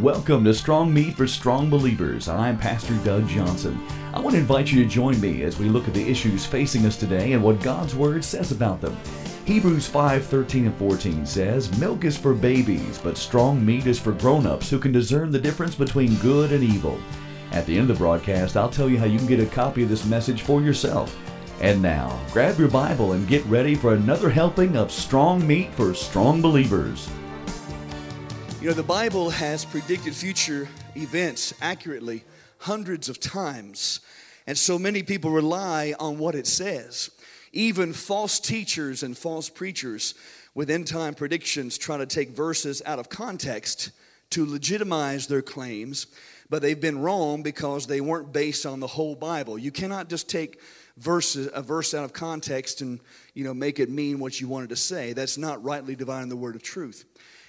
Welcome to Strong Meat for Strong Believers. I'm Pastor Doug Johnson. I want to invite you to join me as we look at the issues facing us today and what God's Word says about them. Hebrews 5 13 and 14 says, Milk is for babies, but strong meat is for grown ups who can discern the difference between good and evil. At the end of the broadcast, I'll tell you how you can get a copy of this message for yourself. And now, grab your Bible and get ready for another helping of strong meat for strong believers. You know, the Bible has predicted future events accurately hundreds of times, and so many people rely on what it says. Even false teachers and false preachers with end time predictions try to take verses out of context to legitimize their claims, but they've been wrong because they weren't based on the whole Bible. You cannot just take verses, a verse out of context and you know make it mean what you wanted to say. That's not rightly dividing the word of truth.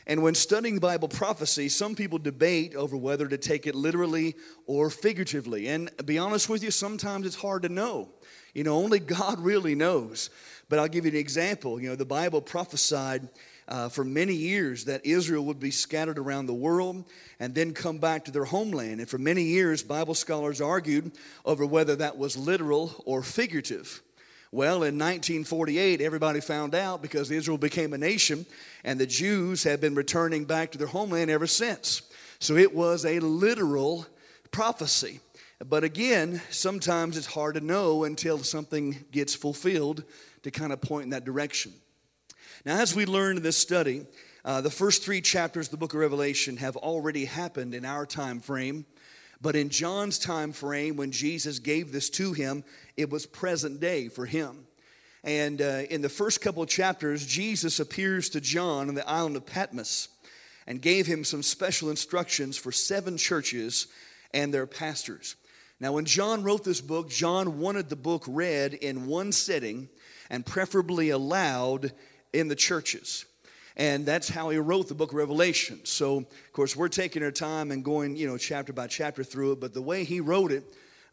And when studying Bible prophecy, some people debate over whether to take it literally or figuratively. And be honest with you, sometimes it's hard to know. You know, only God really knows. But I'll give you an example. You know, the Bible prophesied uh, for many years that Israel would be scattered around the world and then come back to their homeland. And for many years, Bible scholars argued over whether that was literal or figurative. Well, in 1948, everybody found out because Israel became a nation and the Jews have been returning back to their homeland ever since. So it was a literal prophecy. But again, sometimes it's hard to know until something gets fulfilled to kind of point in that direction. Now, as we learned in this study, uh, the first three chapters of the book of Revelation have already happened in our time frame. But in John's time frame, when Jesus gave this to him, it was present day for him. And uh, in the first couple of chapters, Jesus appears to John on the island of Patmos and gave him some special instructions for seven churches and their pastors. Now, when John wrote this book, John wanted the book read in one sitting and preferably aloud in the churches. And that's how he wrote the book of Revelation. So, of course, we're taking our time and going, you know, chapter by chapter through it. But the way he wrote it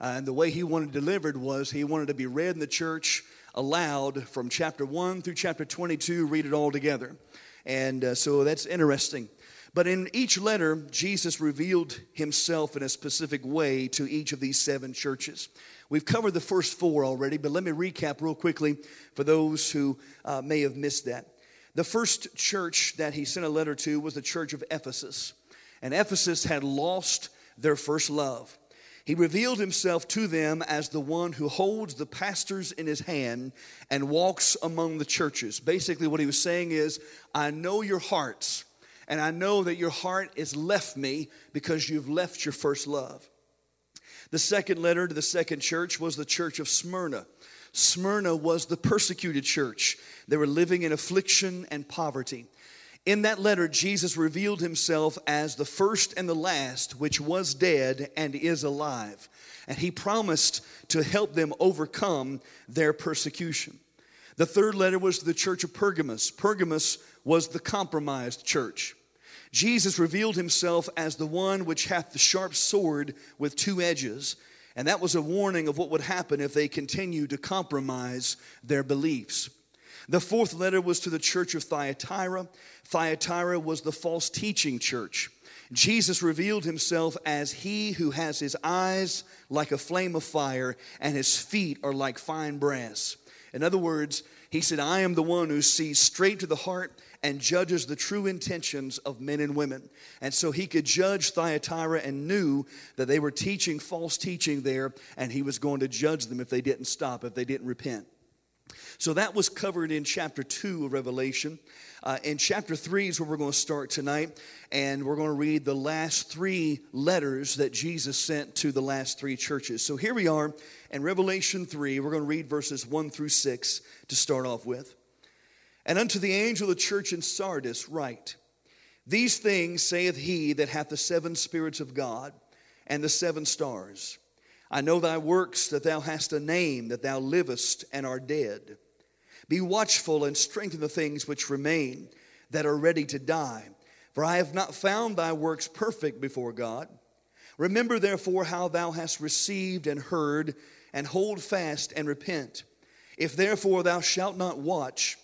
uh, and the way he wanted delivered was he wanted to be read in the church aloud from chapter 1 through chapter 22, read it all together. And uh, so that's interesting. But in each letter, Jesus revealed himself in a specific way to each of these seven churches. We've covered the first four already, but let me recap real quickly for those who uh, may have missed that. The first church that he sent a letter to was the church of Ephesus. And Ephesus had lost their first love. He revealed himself to them as the one who holds the pastors in his hand and walks among the churches. Basically, what he was saying is, I know your hearts, and I know that your heart has left me because you've left your first love. The second letter to the second church was the church of Smyrna. Smyrna was the persecuted church. They were living in affliction and poverty. In that letter, Jesus revealed himself as the first and the last, which was dead and is alive. And he promised to help them overcome their persecution. The third letter was to the church of Pergamos. Pergamos was the compromised church. Jesus revealed himself as the one which hath the sharp sword with two edges and that was a warning of what would happen if they continued to compromise their beliefs. The fourth letter was to the church of Thyatira. Thyatira was the false teaching church. Jesus revealed himself as he who has his eyes like a flame of fire and his feet are like fine brass. In other words, he said, I am the one who sees straight to the heart and judges the true intentions of men and women. And so he could judge Thyatira and knew that they were teaching false teaching there, and he was going to judge them if they didn't stop, if they didn't repent. So that was covered in chapter 2 of Revelation. Uh, in chapter 3 is where we're going to start tonight, and we're going to read the last three letters that Jesus sent to the last three churches. So here we are in Revelation 3. We're going to read verses 1 through 6 to start off with. And unto the angel of the church in Sardis write, These things saith he that hath the seven spirits of God and the seven stars. I know thy works, that thou hast a name, that thou livest and art dead. Be watchful and strengthen the things which remain, that are ready to die. For I have not found thy works perfect before God. Remember therefore how thou hast received and heard, and hold fast and repent. If therefore thou shalt not watch,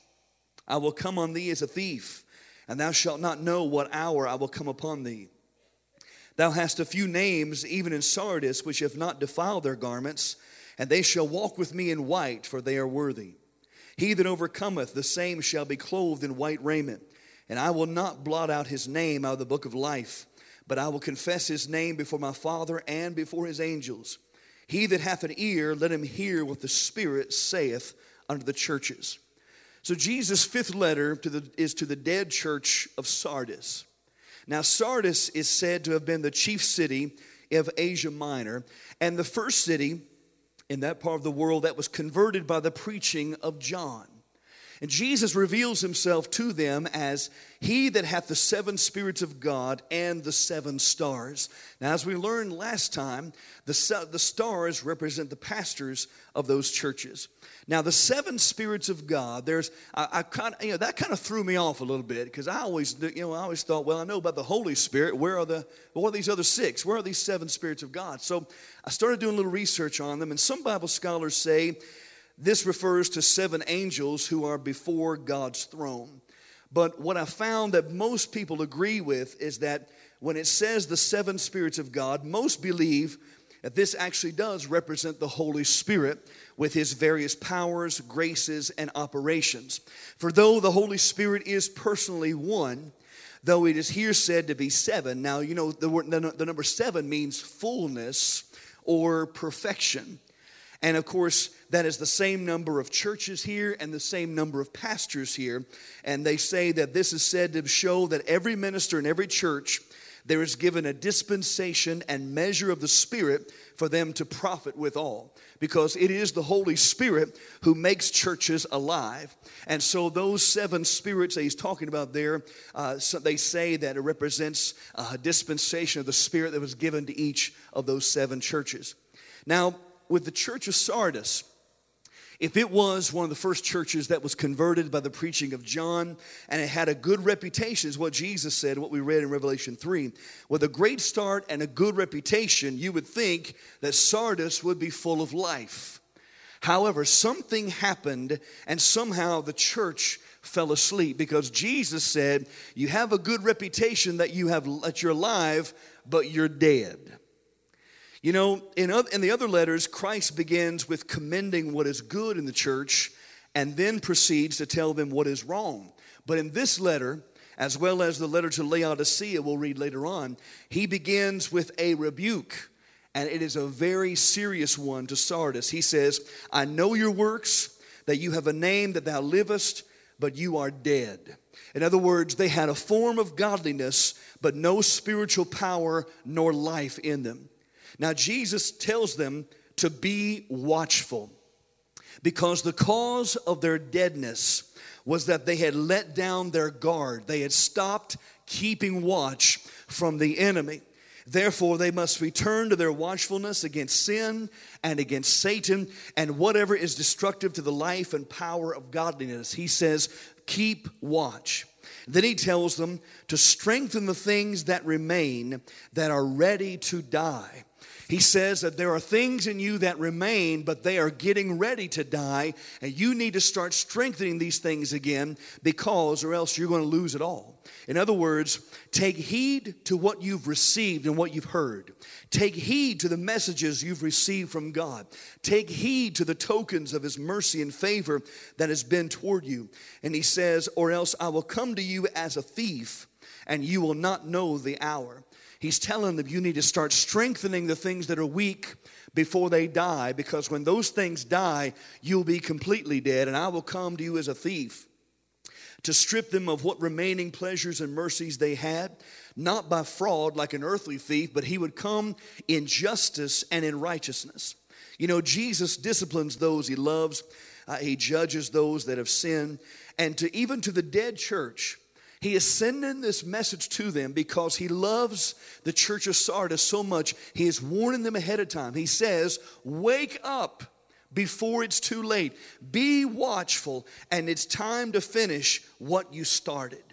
I will come on thee as a thief, and thou shalt not know what hour I will come upon thee. Thou hast a few names, even in Sardis, which have not defiled their garments, and they shall walk with me in white, for they are worthy. He that overcometh, the same shall be clothed in white raiment. And I will not blot out his name out of the book of life, but I will confess his name before my Father and before his angels. He that hath an ear, let him hear what the Spirit saith unto the churches. So Jesus' fifth letter to the, is to the dead church of Sardis. Now, Sardis is said to have been the chief city of Asia Minor, and the first city in that part of the world that was converted by the preaching of John. And Jesus reveals himself to them as he that hath the seven spirits of God and the seven stars. Now, as we learned last time, the, the stars represent the pastors of those churches. Now, the seven spirits of God, there's, I, I kind of, you know, that kind of threw me off a little bit because I always, you know, I always thought, well, I know about the Holy Spirit. Where are the, what are these other six? Where are these seven spirits of God? So I started doing a little research on them, and some Bible scholars say this refers to seven angels who are before God's throne. But what I found that most people agree with is that when it says the seven spirits of God, most believe that this actually does represent the Holy Spirit with his various powers, graces, and operations. For though the Holy Spirit is personally one, though it is here said to be seven, now you know the, word, the, the number seven means fullness or perfection. And of course, that is the same number of churches here and the same number of pastors here. And they say that this is said to show that every minister in every church there is given a dispensation and measure of the Spirit for them to profit withal. Because it is the Holy Spirit who makes churches alive. And so, those seven spirits that he's talking about there, uh, so they say that it represents a dispensation of the Spirit that was given to each of those seven churches. Now, with the church of Sardis, if it was one of the first churches that was converted by the preaching of John and it had a good reputation, is what Jesus said, what we read in Revelation 3, with a great start and a good reputation, you would think that Sardis would be full of life. However, something happened and somehow the church fell asleep because Jesus said, You have a good reputation that you have that you're alive, but you're dead. You know, in, in the other letters, Christ begins with commending what is good in the church and then proceeds to tell them what is wrong. But in this letter, as well as the letter to Laodicea, we'll read later on, he begins with a rebuke. And it is a very serious one to Sardis. He says, I know your works, that you have a name that thou livest, but you are dead. In other words, they had a form of godliness, but no spiritual power nor life in them. Now, Jesus tells them to be watchful because the cause of their deadness was that they had let down their guard, they had stopped keeping watch from the enemy. Therefore, they must return to their watchfulness against sin and against Satan and whatever is destructive to the life and power of godliness. He says, Keep watch. Then he tells them to strengthen the things that remain that are ready to die he says that there are things in you that remain, but they are getting ready to die, and you need to start strengthening these things again because, or else you're going to lose it all. In other words, take heed to what you've received and what you've heard. Take heed to the messages you've received from God. Take heed to the tokens of His mercy and favor that has been toward you. And He says, Or else I will come to you as a thief, and you will not know the hour. He's telling them you need to start strengthening the things that are weak before they die, because when those things die, you'll be completely dead, and I will come to you as a thief to strip them of what remaining pleasures and mercies they had, not by fraud like an earthly thief, but he would come in justice and in righteousness. You know, Jesus disciplines those he loves, uh, he judges those that have sinned, and to even to the dead church, he is sending this message to them because he loves the church of Sardis so much. He is warning them ahead of time. He says, Wake up before it's too late. Be watchful, and it's time to finish what you started.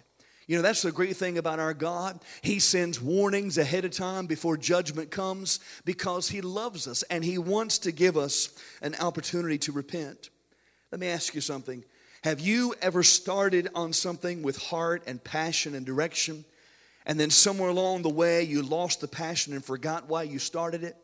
You know, that's the great thing about our God. He sends warnings ahead of time before judgment comes because He loves us and He wants to give us an opportunity to repent. Let me ask you something. Have you ever started on something with heart and passion and direction? and then somewhere along the way you lost the passion and forgot why you started it?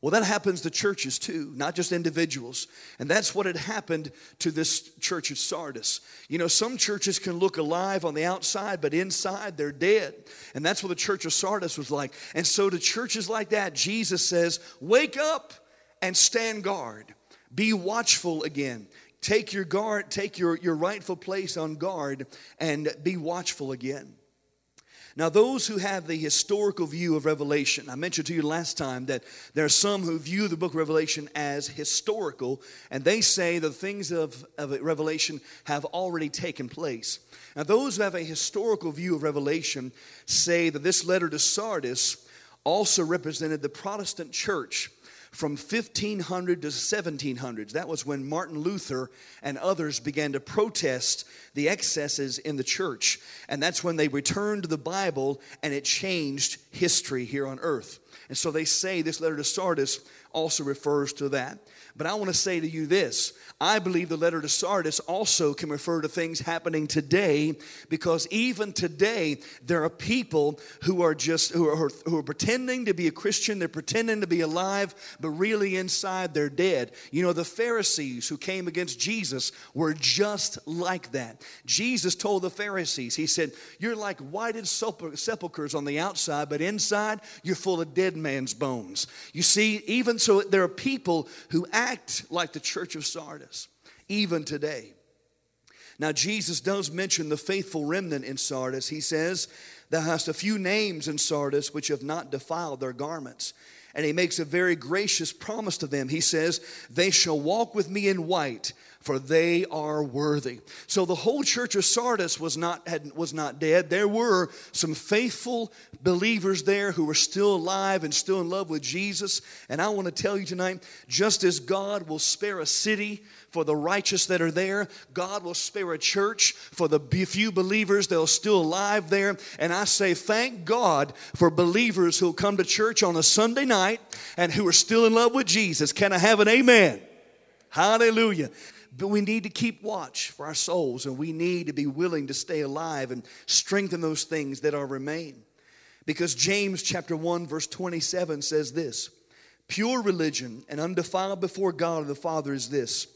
Well, that happens to churches too, not just individuals. And that's what had happened to this church of Sardis. You know, some churches can look alive on the outside, but inside they're dead. And that's what the church of Sardis was like. And so, to churches like that, Jesus says, Wake up and stand guard. Be watchful again. Take your guard, take your, your rightful place on guard, and be watchful again. Now, those who have the historical view of Revelation, I mentioned to you last time that there are some who view the book of Revelation as historical, and they say the things of, of Revelation have already taken place. Now, those who have a historical view of Revelation say that this letter to Sardis also represented the Protestant church from 1500 to 1700s. That was when Martin Luther and others began to protest the excesses in the church. And that's when they returned to the Bible and it changed history here on earth. And so they say this letter to Sardis also refers to that. But I want to say to you this I believe the letter to Sardis also can refer to things happening today because even today there are people who are just who are, who are pretending to be a Christian, they're pretending to be alive, but really inside they're dead. You know, the Pharisees who came against Jesus were just like that. Jesus told the Pharisees, He said, You're like whited sepulchres on the outside, but inside you're full of dead man's bones. You see, even so, there are people who act like the church of Sardis even today. Now, Jesus does mention the faithful remnant in Sardis. He says, Thou hast a few names in Sardis which have not defiled their garments. And he makes a very gracious promise to them. He says, They shall walk with me in white, for they are worthy. So the whole church of Sardis was not, had, was not dead. There were some faithful believers there who were still alive and still in love with Jesus. And I want to tell you tonight just as God will spare a city for the righteous that are there. God will spare a church for the few believers that are still alive there. And I say, thank God for believers who'll come to church on a Sunday night and who are still in love with Jesus. Can I have an amen? Hallelujah. But we need to keep watch for our souls and we need to be willing to stay alive and strengthen those things that are remain. Because James chapter 1 verse 27 says this, pure religion and undefiled before God and the Father is this,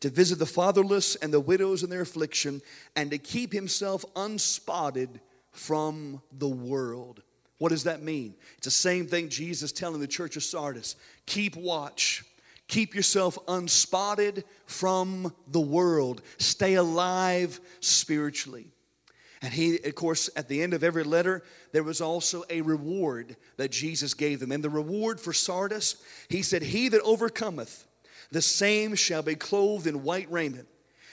to visit the fatherless and the widows in their affliction, and to keep himself unspotted from the world. What does that mean? It's the same thing Jesus telling the church of Sardis keep watch. Keep yourself unspotted from the world. Stay alive spiritually. And he, of course, at the end of every letter, there was also a reward that Jesus gave them. And the reward for Sardis, he said, He that overcometh the same shall be clothed in white raiment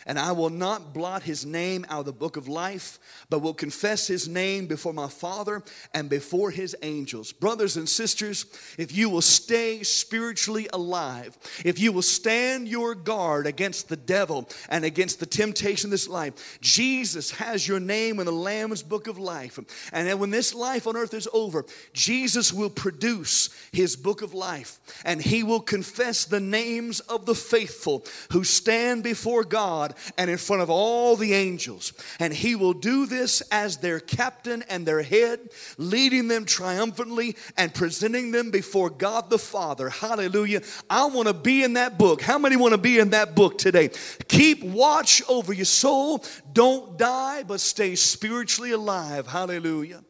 and I will not blot his name out of the book of life, but will confess his name before my Father and before his angels. Brothers and sisters, if you will stay spiritually alive, if you will stand your guard against the devil and against the temptation of this life, Jesus has your name in the Lamb's book of life. And when this life on earth is over, Jesus will produce his book of life and he will confess the names of the faithful who stand before God and in front of all the angels. And he will do this as their captain and their head, leading them triumphantly and presenting them before God the Father. Hallelujah. I want to be in that book. How many want to be in that book today? Keep watch over your soul. Don't die, but stay spiritually alive. Hallelujah.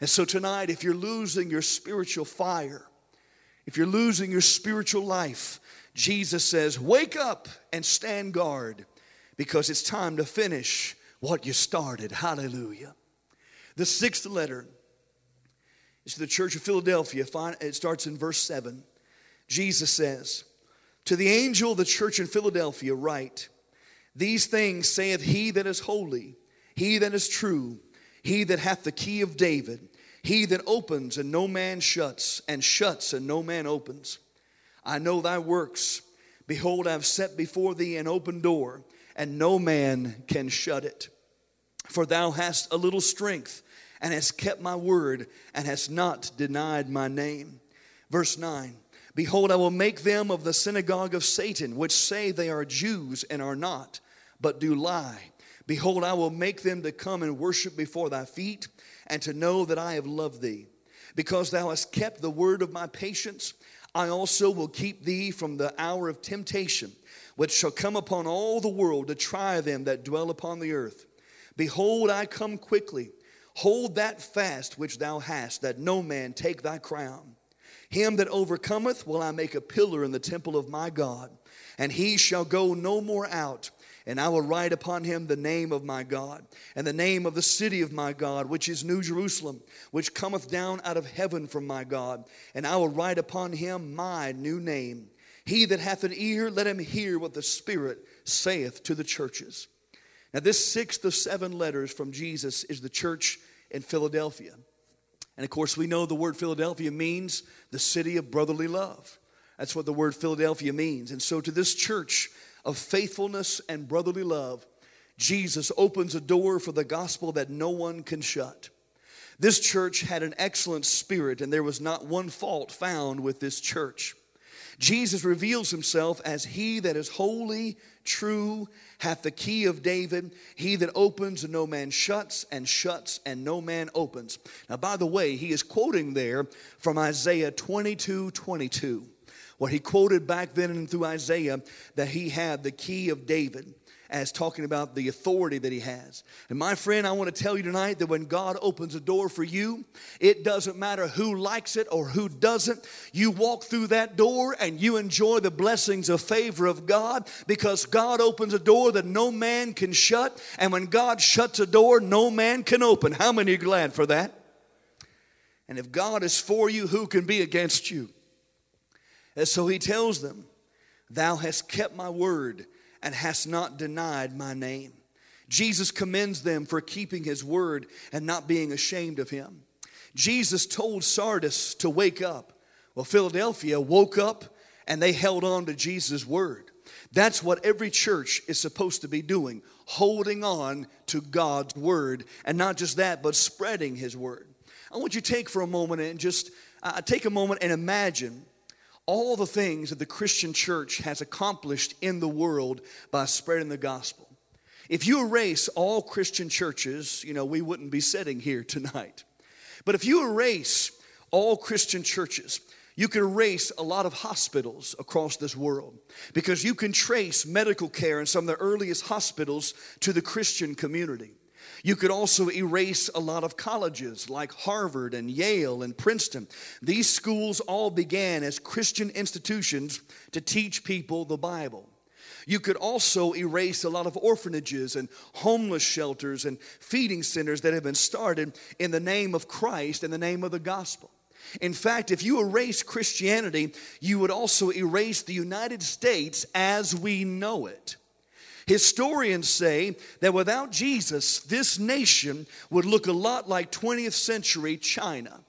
And so tonight, if you're losing your spiritual fire, if you're losing your spiritual life, Jesus says, Wake up and stand guard because it's time to finish what you started. Hallelujah. The sixth letter is to the church of Philadelphia. It starts in verse 7. Jesus says, To the angel of the church in Philadelphia, write, These things saith he that is holy, he that is true, he that hath the key of David, he that opens and no man shuts, and shuts and no man opens. I know thy works. Behold, I have set before thee an open door and no man can shut it. For thou hast a little strength, and hast kept my word, and hast not denied my name. Verse 9 Behold, I will make them of the synagogue of Satan, which say they are Jews and are not, but do lie. Behold, I will make them to come and worship before thy feet and to know that I have loved thee. Because thou hast kept the word of my patience, I also will keep thee from the hour of temptation, which shall come upon all the world to try them that dwell upon the earth. Behold, I come quickly. Hold that fast which thou hast, that no man take thy crown. Him that overcometh will I make a pillar in the temple of my God, and he shall go no more out. And I will write upon him the name of my God, and the name of the city of my God, which is New Jerusalem, which cometh down out of heaven from my God. And I will write upon him my new name. He that hath an ear, let him hear what the Spirit saith to the churches. Now, this sixth of seven letters from Jesus is the church in Philadelphia. And of course, we know the word Philadelphia means the city of brotherly love. That's what the word Philadelphia means. And so, to this church of faithfulness and brotherly love, Jesus opens a door for the gospel that no one can shut. This church had an excellent spirit, and there was not one fault found with this church. Jesus reveals himself as he that is holy, true, hath the key of David, he that opens and no man shuts, and shuts and no man opens. Now, by the way, he is quoting there from Isaiah 22 22, what he quoted back then and through Isaiah that he had the key of David as talking about the authority that he has. And my friend, I want to tell you tonight that when God opens a door for you, it doesn't matter who likes it or who doesn't. You walk through that door and you enjoy the blessings of favor of God because God opens a door that no man can shut. And when God shuts a door, no man can open. How many are glad for that? And if God is for you, who can be against you? And so he tells them, Thou hast kept my word and hast not denied my name. Jesus commends them for keeping his word and not being ashamed of him. Jesus told Sardis to wake up. Well, Philadelphia woke up and they held on to Jesus' word. That's what every church is supposed to be doing, holding on to God's word. And not just that, but spreading his word. I want you to take for a moment and just uh, take a moment and imagine all the things that the Christian church has accomplished in the world by spreading the gospel. If you erase all Christian churches, you know, we wouldn't be sitting here tonight. But if you erase all Christian churches, you can erase a lot of hospitals across this world because you can trace medical care in some of the earliest hospitals to the Christian community. You could also erase a lot of colleges like Harvard and Yale and Princeton. These schools all began as Christian institutions to teach people the Bible. You could also erase a lot of orphanages and homeless shelters and feeding centers that have been started in the name of Christ, in the name of the gospel. In fact, if you erase Christianity, you would also erase the United States as we know it. Historians say that without Jesus, this nation would look a lot like 20th century China.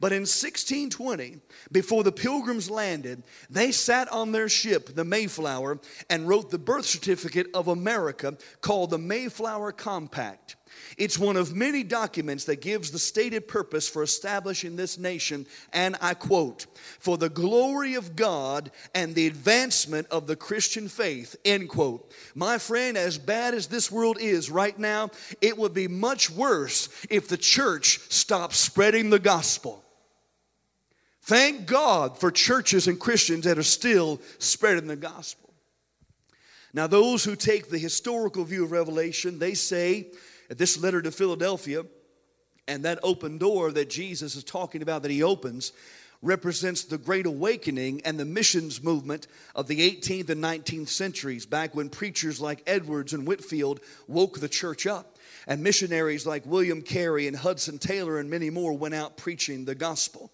But in 1620, before the pilgrims landed, they sat on their ship, the Mayflower, and wrote the birth certificate of America called the Mayflower Compact. It's one of many documents that gives the stated purpose for establishing this nation, and I quote, for the glory of God and the advancement of the Christian faith, end quote. My friend, as bad as this world is right now, it would be much worse if the church stopped spreading the gospel. Thank God for churches and Christians that are still spreading the gospel. Now, those who take the historical view of Revelation, they say this letter to Philadelphia and that open door that Jesus is talking about that he opens represents the great awakening and the missions movement of the 18th and 19th centuries, back when preachers like Edwards and Whitefield woke the church up, and missionaries like William Carey and Hudson Taylor and many more went out preaching the gospel.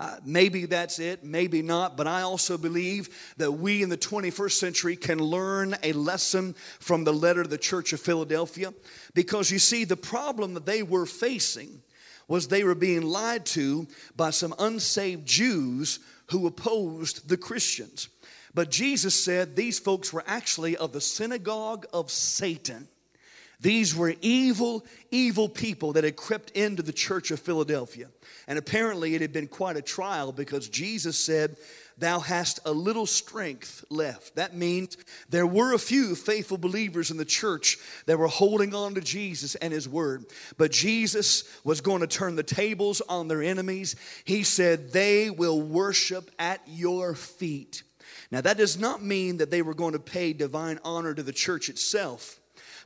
Uh, maybe that's it, maybe not, but I also believe that we in the 21st century can learn a lesson from the letter to the Church of Philadelphia. Because you see, the problem that they were facing was they were being lied to by some unsaved Jews who opposed the Christians. But Jesus said these folks were actually of the synagogue of Satan. These were evil, evil people that had crept into the church of Philadelphia. And apparently it had been quite a trial because Jesus said, Thou hast a little strength left. That means there were a few faithful believers in the church that were holding on to Jesus and His Word. But Jesus was going to turn the tables on their enemies. He said, They will worship at your feet. Now, that does not mean that they were going to pay divine honor to the church itself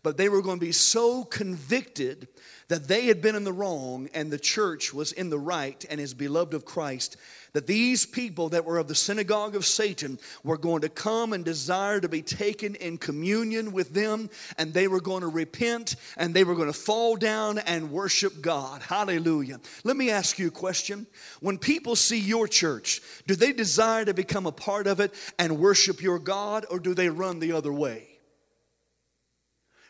but they were going to be so convicted that they had been in the wrong and the church was in the right and is beloved of Christ that these people that were of the synagogue of Satan were going to come and desire to be taken in communion with them, and they were going to repent and they were going to fall down and worship God. Hallelujah. Let me ask you a question. When people see your church, do they desire to become a part of it and worship your God, or do they run the other way?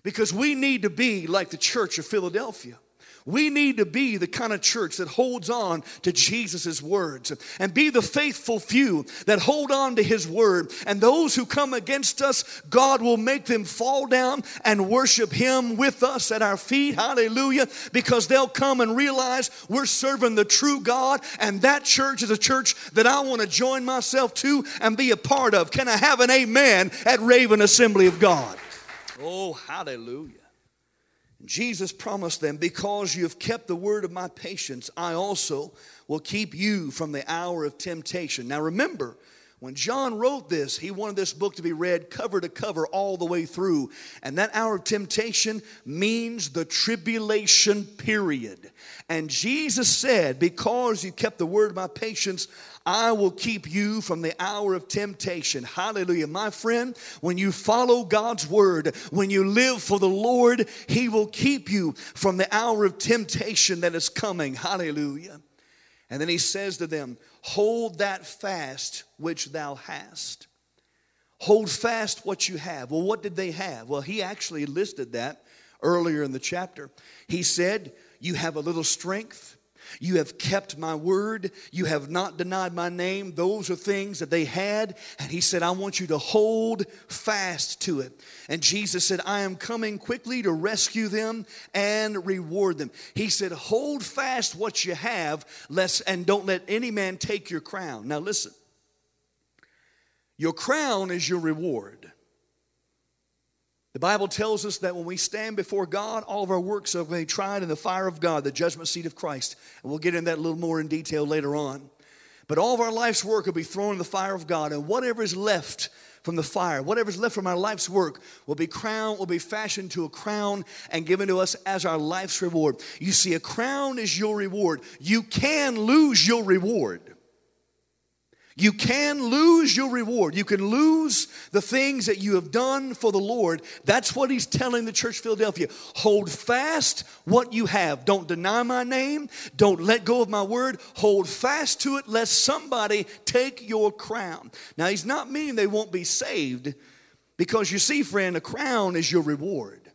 Because we need to be like the church of Philadelphia. We need to be the kind of church that holds on to Jesus' words and be the faithful few that hold on to his word. And those who come against us, God will make them fall down and worship him with us at our feet. Hallelujah. Because they'll come and realize we're serving the true God, and that church is a church that I want to join myself to and be a part of. Can I have an amen at Raven Assembly of God? Oh, hallelujah. Jesus promised them, Because you have kept the word of my patience, I also will keep you from the hour of temptation. Now remember, when John wrote this, he wanted this book to be read cover to cover all the way through. And that hour of temptation means the tribulation period. And Jesus said, Because you kept the word of my patience, I will keep you from the hour of temptation. Hallelujah. My friend, when you follow God's word, when you live for the Lord, He will keep you from the hour of temptation that is coming. Hallelujah. And then He says to them, Hold that fast which thou hast. Hold fast what you have. Well, what did they have? Well, He actually listed that earlier in the chapter. He said, You have a little strength you have kept my word. You have not denied my name. Those are things that they had. And he said, I want you to hold fast to it. And Jesus said, I am coming quickly to rescue them and reward them. He said, Hold fast what you have, lest, and don't let any man take your crown. Now listen, your crown is your reward. The Bible tells us that when we stand before God, all of our works are going to be tried in the fire of God, the judgment seat of Christ. And we'll get into that a little more in detail later on. But all of our life's work will be thrown in the fire of God, and whatever is left from the fire, whatever is left from our life's work will be crowned, will be fashioned to a crown and given to us as our life's reward. You see, a crown is your reward. You can lose your reward. You can lose your reward. You can lose the things that you have done for the Lord. That's what he's telling the church Philadelphia. Hold fast what you have. Don't deny my name. Don't let go of my word. Hold fast to it lest somebody take your crown. Now, he's not meaning they won't be saved because you see, friend, a crown is your reward.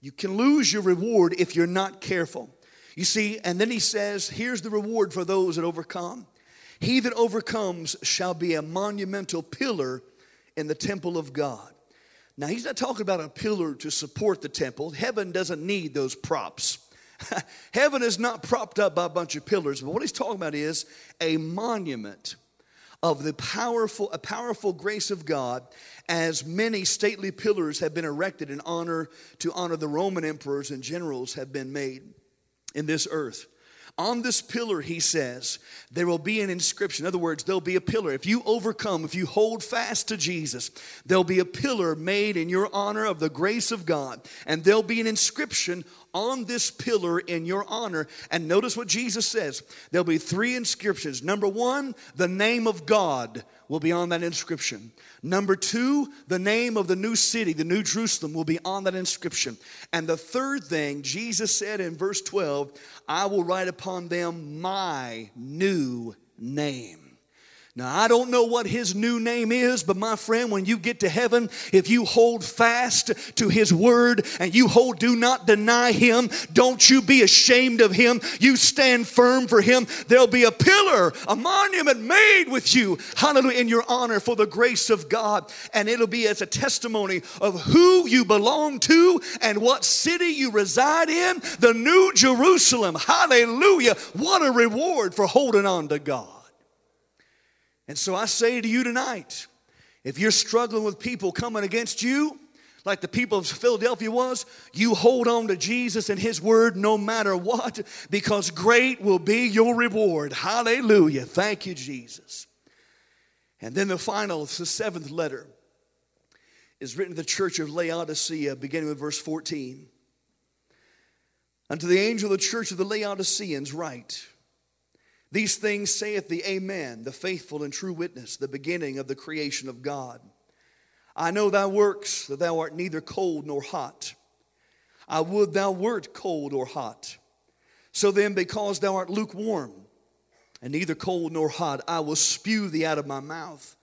You can lose your reward if you're not careful. You see, and then he says, here's the reward for those that overcome. He that overcomes shall be a monumental pillar in the temple of God. Now, he's not talking about a pillar to support the temple. Heaven doesn't need those props. Heaven is not propped up by a bunch of pillars, but what he's talking about is a monument of the powerful, a powerful grace of God, as many stately pillars have been erected in honor to honor the Roman emperors and generals have been made in this earth. On this pillar, he says, there will be an inscription. In other words, there'll be a pillar. If you overcome, if you hold fast to Jesus, there'll be a pillar made in your honor of the grace of God. And there'll be an inscription on this pillar in your honor. And notice what Jesus says there'll be three inscriptions. Number one, the name of God will be on that inscription. Number two, the name of the new city, the new Jerusalem, will be on that inscription. And the third thing, Jesus said in verse 12, I will write upon them my new name. Now, I don't know what his new name is, but my friend, when you get to heaven, if you hold fast to his word and you hold, do not deny him, don't you be ashamed of him. You stand firm for him. There'll be a pillar, a monument made with you, hallelujah, in your honor for the grace of God. And it'll be as a testimony of who you belong to and what city you reside in, the New Jerusalem. Hallelujah. What a reward for holding on to God. And so I say to you tonight if you're struggling with people coming against you, like the people of Philadelphia was, you hold on to Jesus and His Word no matter what, because great will be your reward. Hallelujah. Thank you, Jesus. And then the final, the seventh letter, is written to the church of Laodicea, beginning with verse 14. Unto the angel of the church of the Laodiceans, write, these things saith the Amen, the faithful and true witness, the beginning of the creation of God. I know thy works, that thou art neither cold nor hot. I would thou wert cold or hot. So then, because thou art lukewarm, and neither cold nor hot, I will spew thee out of my mouth.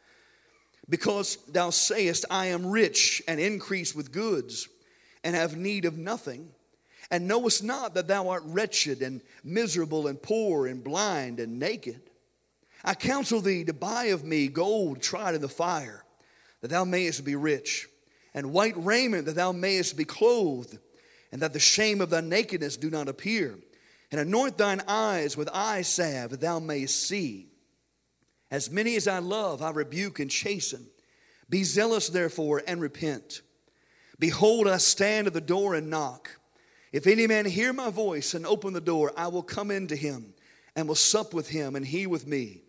Because thou sayest, I am rich and increase with goods, and have need of nothing and knowest not that thou art wretched and miserable and poor and blind and naked. I counsel thee to buy of me gold tried in the fire, that thou mayest be rich, and white raiment that thou mayest be clothed, and that the shame of thy nakedness do not appear. And anoint thine eyes with eye salve that thou mayest see. As many as I love, I rebuke and chasten. Be zealous, therefore, and repent. Behold, I stand at the door and knock. If any man hear my voice and open the door, I will come into him and will sup with him and he with me.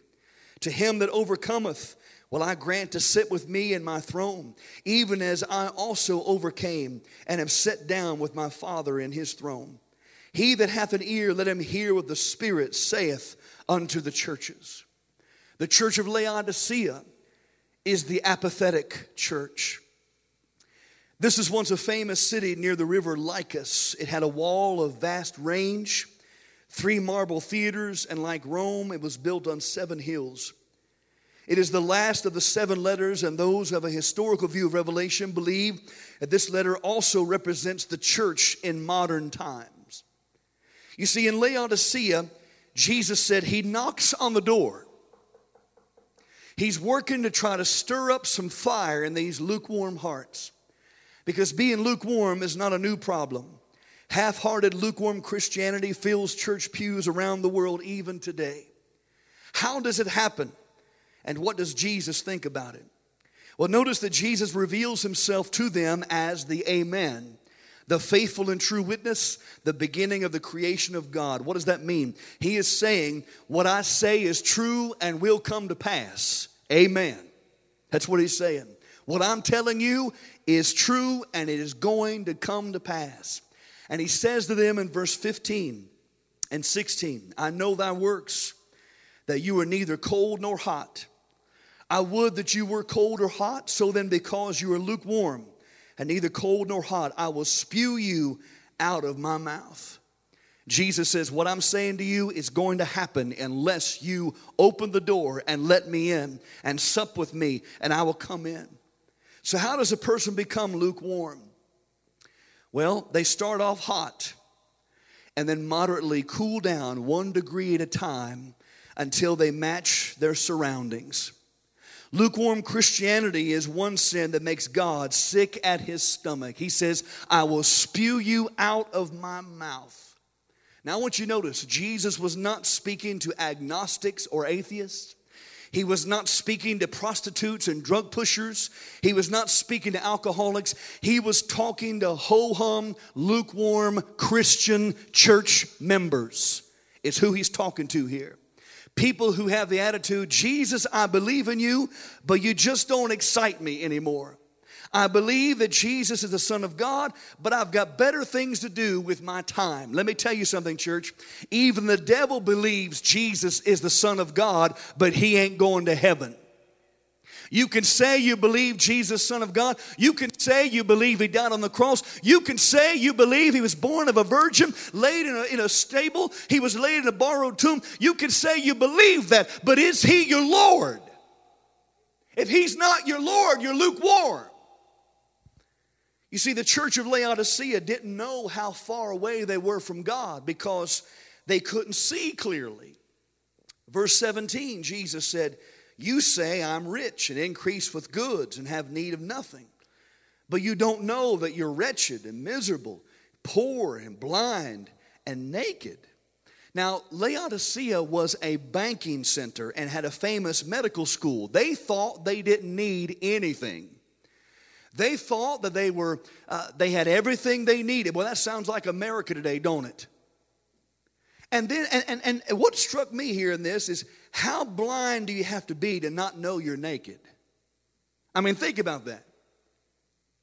To him that overcometh, will I grant to sit with me in my throne, even as I also overcame and am set down with my Father in his throne. He that hath an ear, let him hear what the Spirit saith unto the churches. The church of Laodicea is the apathetic church. This is once a famous city near the river Lycus. It had a wall of vast range, three marble theaters, and like Rome, it was built on seven hills. It is the last of the seven letters, and those who have a historical view of Revelation believe that this letter also represents the church in modern times. You see, in Laodicea, Jesus said he knocks on the door. He's working to try to stir up some fire in these lukewarm hearts. Because being lukewarm is not a new problem. Half hearted, lukewarm Christianity fills church pews around the world even today. How does it happen? And what does Jesus think about it? Well, notice that Jesus reveals himself to them as the Amen, the faithful and true witness, the beginning of the creation of God. What does that mean? He is saying, What I say is true and will come to pass. Amen. That's what he's saying. What I'm telling you is true and it is going to come to pass. And he says to them in verse 15 and 16, I know thy works, that you are neither cold nor hot. I would that you were cold or hot, so then because you are lukewarm and neither cold nor hot, I will spew you out of my mouth. Jesus says, What I'm saying to you is going to happen unless you open the door and let me in and sup with me, and I will come in. So, how does a person become lukewarm? Well, they start off hot and then moderately cool down one degree at a time until they match their surroundings. Lukewarm Christianity is one sin that makes God sick at his stomach. He says, I will spew you out of my mouth. Now, I want you to notice, Jesus was not speaking to agnostics or atheists. He was not speaking to prostitutes and drug pushers. He was not speaking to alcoholics. He was talking to ho hum, lukewarm Christian church members, It's who he's talking to here. People who have the attitude, Jesus, I believe in you, but you just don't excite me anymore. I believe that Jesus is the Son of God, but I've got better things to do with my time. Let me tell you something, church. Even the devil believes Jesus is the Son of God, but he ain't going to heaven. You can say you believe Jesus, Son of God. You can say you believe He died on the cross. You can say you believe He was born of a virgin, laid in a, in a stable. He was laid in a borrowed tomb. You can say you believe that, but is He your Lord? If He's not your Lord, you're lukewarm. You see, the church of Laodicea didn't know how far away they were from God because they couldn't see clearly. Verse 17, Jesus said, You say, I'm rich and increase with goods and have need of nothing. But you don't know that you're wretched and miserable, poor and blind and naked. Now, Laodicea was a banking center and had a famous medical school. They thought they didn't need anything. They thought that they were uh, they had everything they needed. Well, that sounds like America today, don't it? And then and, and, and what struck me here in this is how blind do you have to be to not know you're naked? I mean, think about that.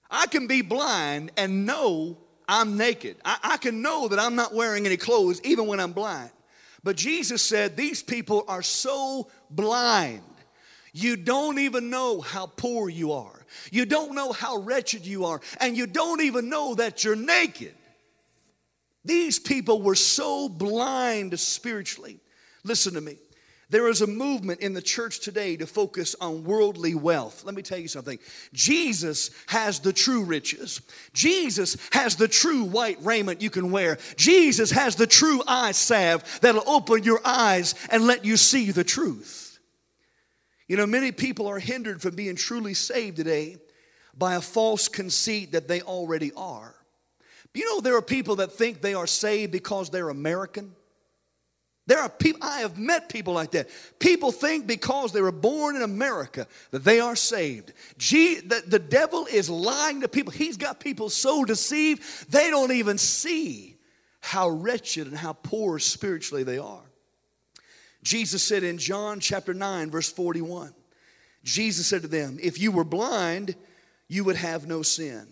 I can be blind and know I'm naked. I, I can know that I'm not wearing any clothes even when I'm blind. But Jesus said, These people are so blind. You don't even know how poor you are. You don't know how wretched you are. And you don't even know that you're naked. These people were so blind spiritually. Listen to me. There is a movement in the church today to focus on worldly wealth. Let me tell you something. Jesus has the true riches. Jesus has the true white raiment you can wear. Jesus has the true eye salve that'll open your eyes and let you see the truth. You know, many people are hindered from being truly saved today by a false conceit that they already are. You know, there are people that think they are saved because they're American. There are people, I have met people like that. People think because they were born in America that they are saved. Gee, the, the devil is lying to people. He's got people so deceived, they don't even see how wretched and how poor spiritually they are. Jesus said in John chapter 9, verse 41, Jesus said to them, If you were blind, you would have no sin.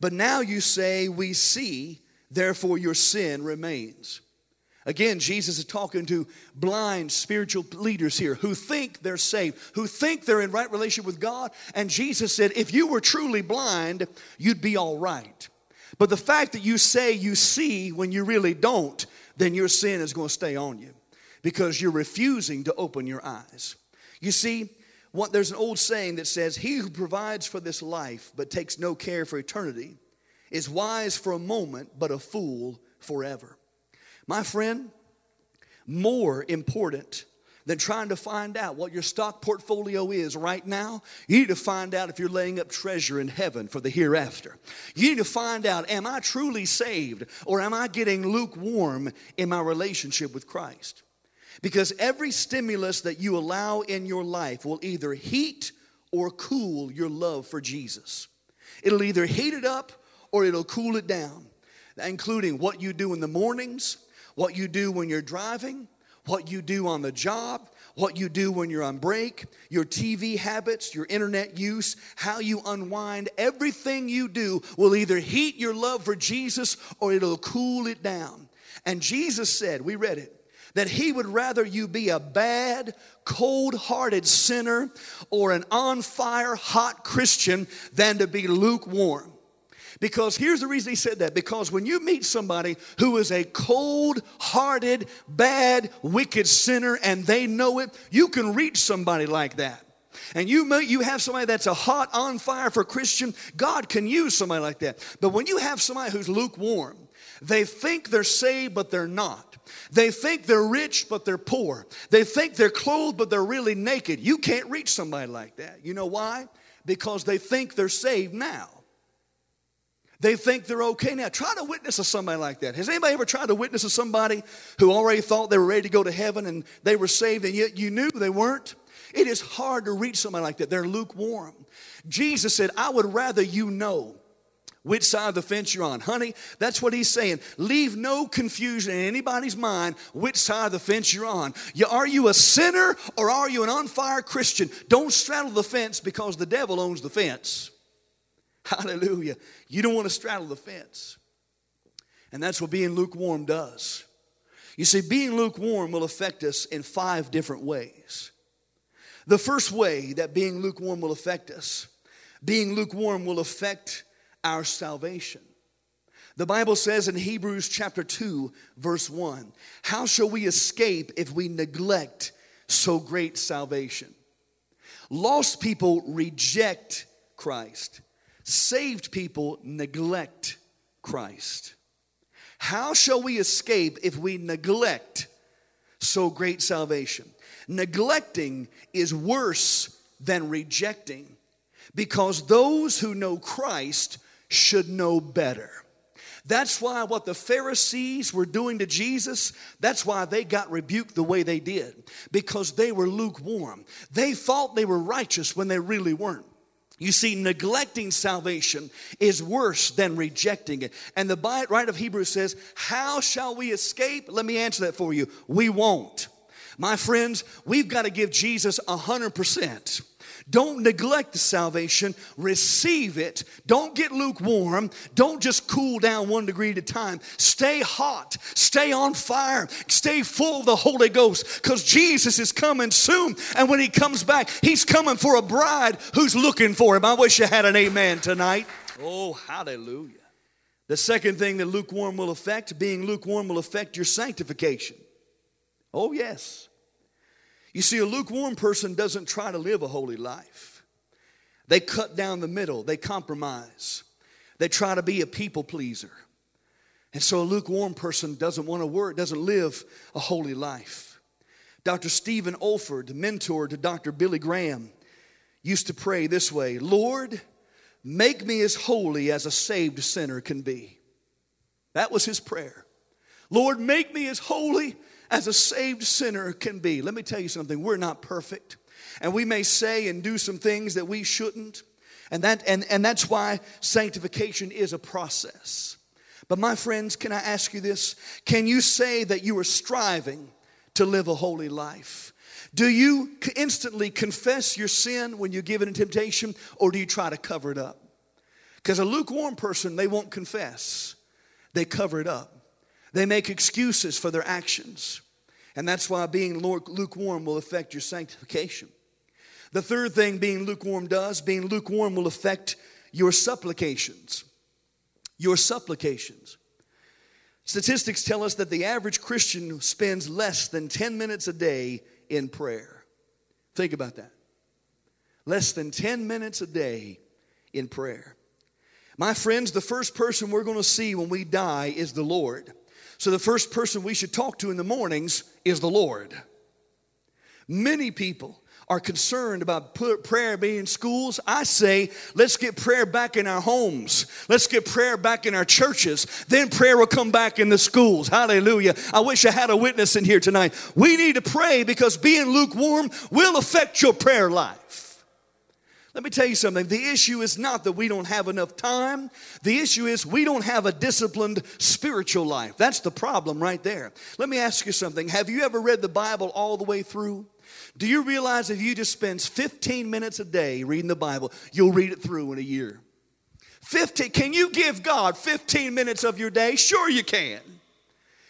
But now you say, We see, therefore your sin remains. Again, Jesus is talking to blind spiritual leaders here who think they're saved, who think they're in right relationship with God. And Jesus said, if you were truly blind, you'd be all right. But the fact that you say you see when you really don't, then your sin is going to stay on you because you're refusing to open your eyes. You see, what, there's an old saying that says, He who provides for this life but takes no care for eternity is wise for a moment, but a fool forever. My friend, more important than trying to find out what your stock portfolio is right now, you need to find out if you're laying up treasure in heaven for the hereafter. You need to find out am I truly saved or am I getting lukewarm in my relationship with Christ? Because every stimulus that you allow in your life will either heat or cool your love for Jesus. It'll either heat it up or it'll cool it down, including what you do in the mornings, what you do when you're driving, what you do on the job, what you do when you're on break, your TV habits, your internet use, how you unwind, everything you do will either heat your love for Jesus or it'll cool it down. And Jesus said, we read it, that he would rather you be a bad, cold hearted sinner or an on fire, hot Christian than to be lukewarm. Because here's the reason he said that because when you meet somebody who is a cold hearted, bad, wicked sinner and they know it, you can reach somebody like that. And you may, you have somebody that's a hot on fire for Christian, God can use somebody like that. But when you have somebody who's lukewarm, they think they're saved, but they're not. They think they're rich, but they're poor. They think they're clothed, but they're really naked. You can't reach somebody like that. You know why? Because they think they're saved now. They think they're okay now. Try to witness to somebody like that. Has anybody ever tried to witness to somebody who already thought they were ready to go to heaven and they were saved and yet you knew they weren't? It is hard to reach somebody like that. They're lukewarm. Jesus said, I would rather you know which side of the fence you're on. Honey, that's what he's saying. Leave no confusion in anybody's mind which side of the fence you're on. You, are you a sinner or are you an on fire Christian? Don't straddle the fence because the devil owns the fence. Hallelujah. You don't want to straddle the fence. And that's what being lukewarm does. You see, being lukewarm will affect us in five different ways. The first way that being lukewarm will affect us, being lukewarm will affect our salvation. The Bible says in Hebrews chapter 2, verse 1 How shall we escape if we neglect so great salvation? Lost people reject Christ, saved people neglect Christ. How shall we escape if we neglect so great salvation? Neglecting is worse than rejecting because those who know Christ should know better. That's why what the Pharisees were doing to Jesus, that's why they got rebuked the way they did, because they were lukewarm. They thought they were righteous when they really weren't. You see, neglecting salvation is worse than rejecting it. And the writer of Hebrews says, How shall we escape? Let me answer that for you. We won't. My friends, we've got to give Jesus a 100%. Don't neglect the salvation, receive it. Don't get lukewarm. Don't just cool down one degree at a time. Stay hot, stay on fire, stay full of the Holy Ghost because Jesus is coming soon. And when He comes back, He's coming for a bride who's looking for Him. I wish you had an amen tonight. Oh, hallelujah. The second thing that lukewarm will affect, being lukewarm, will affect your sanctification. Oh, yes. You see, a lukewarm person doesn't try to live a holy life. They cut down the middle, they compromise, they try to be a people pleaser. And so a lukewarm person doesn't want to work, doesn't live a holy life. Dr. Stephen Olford, mentor to Dr. Billy Graham, used to pray this way Lord, make me as holy as a saved sinner can be. That was his prayer. Lord, make me as holy as a saved sinner can be. Let me tell you something we're not perfect. And we may say and do some things that we shouldn't. And, that, and, and that's why sanctification is a process. But my friends, can I ask you this? Can you say that you are striving to live a holy life? Do you instantly confess your sin when you give it in temptation, or do you try to cover it up? Because a lukewarm person, they won't confess, they cover it up. They make excuses for their actions. And that's why being lukewarm will affect your sanctification. The third thing being lukewarm does, being lukewarm will affect your supplications. Your supplications. Statistics tell us that the average Christian spends less than 10 minutes a day in prayer. Think about that. Less than 10 minutes a day in prayer. My friends, the first person we're going to see when we die is the Lord. So the first person we should talk to in the mornings is the Lord. Many people are concerned about prayer being in schools, I say, let's get prayer back in our homes. Let's get prayer back in our churches. Then prayer will come back in the schools. Hallelujah. I wish I had a witness in here tonight. We need to pray because being lukewarm will affect your prayer life. Let me tell you something. The issue is not that we don't have enough time. The issue is we don't have a disciplined spiritual life. That's the problem right there. Let me ask you something. Have you ever read the Bible all the way through? Do you realize if you just spend 15 minutes a day reading the Bible, you'll read it through in a year? 15, can you give God 15 minutes of your day? Sure, you can.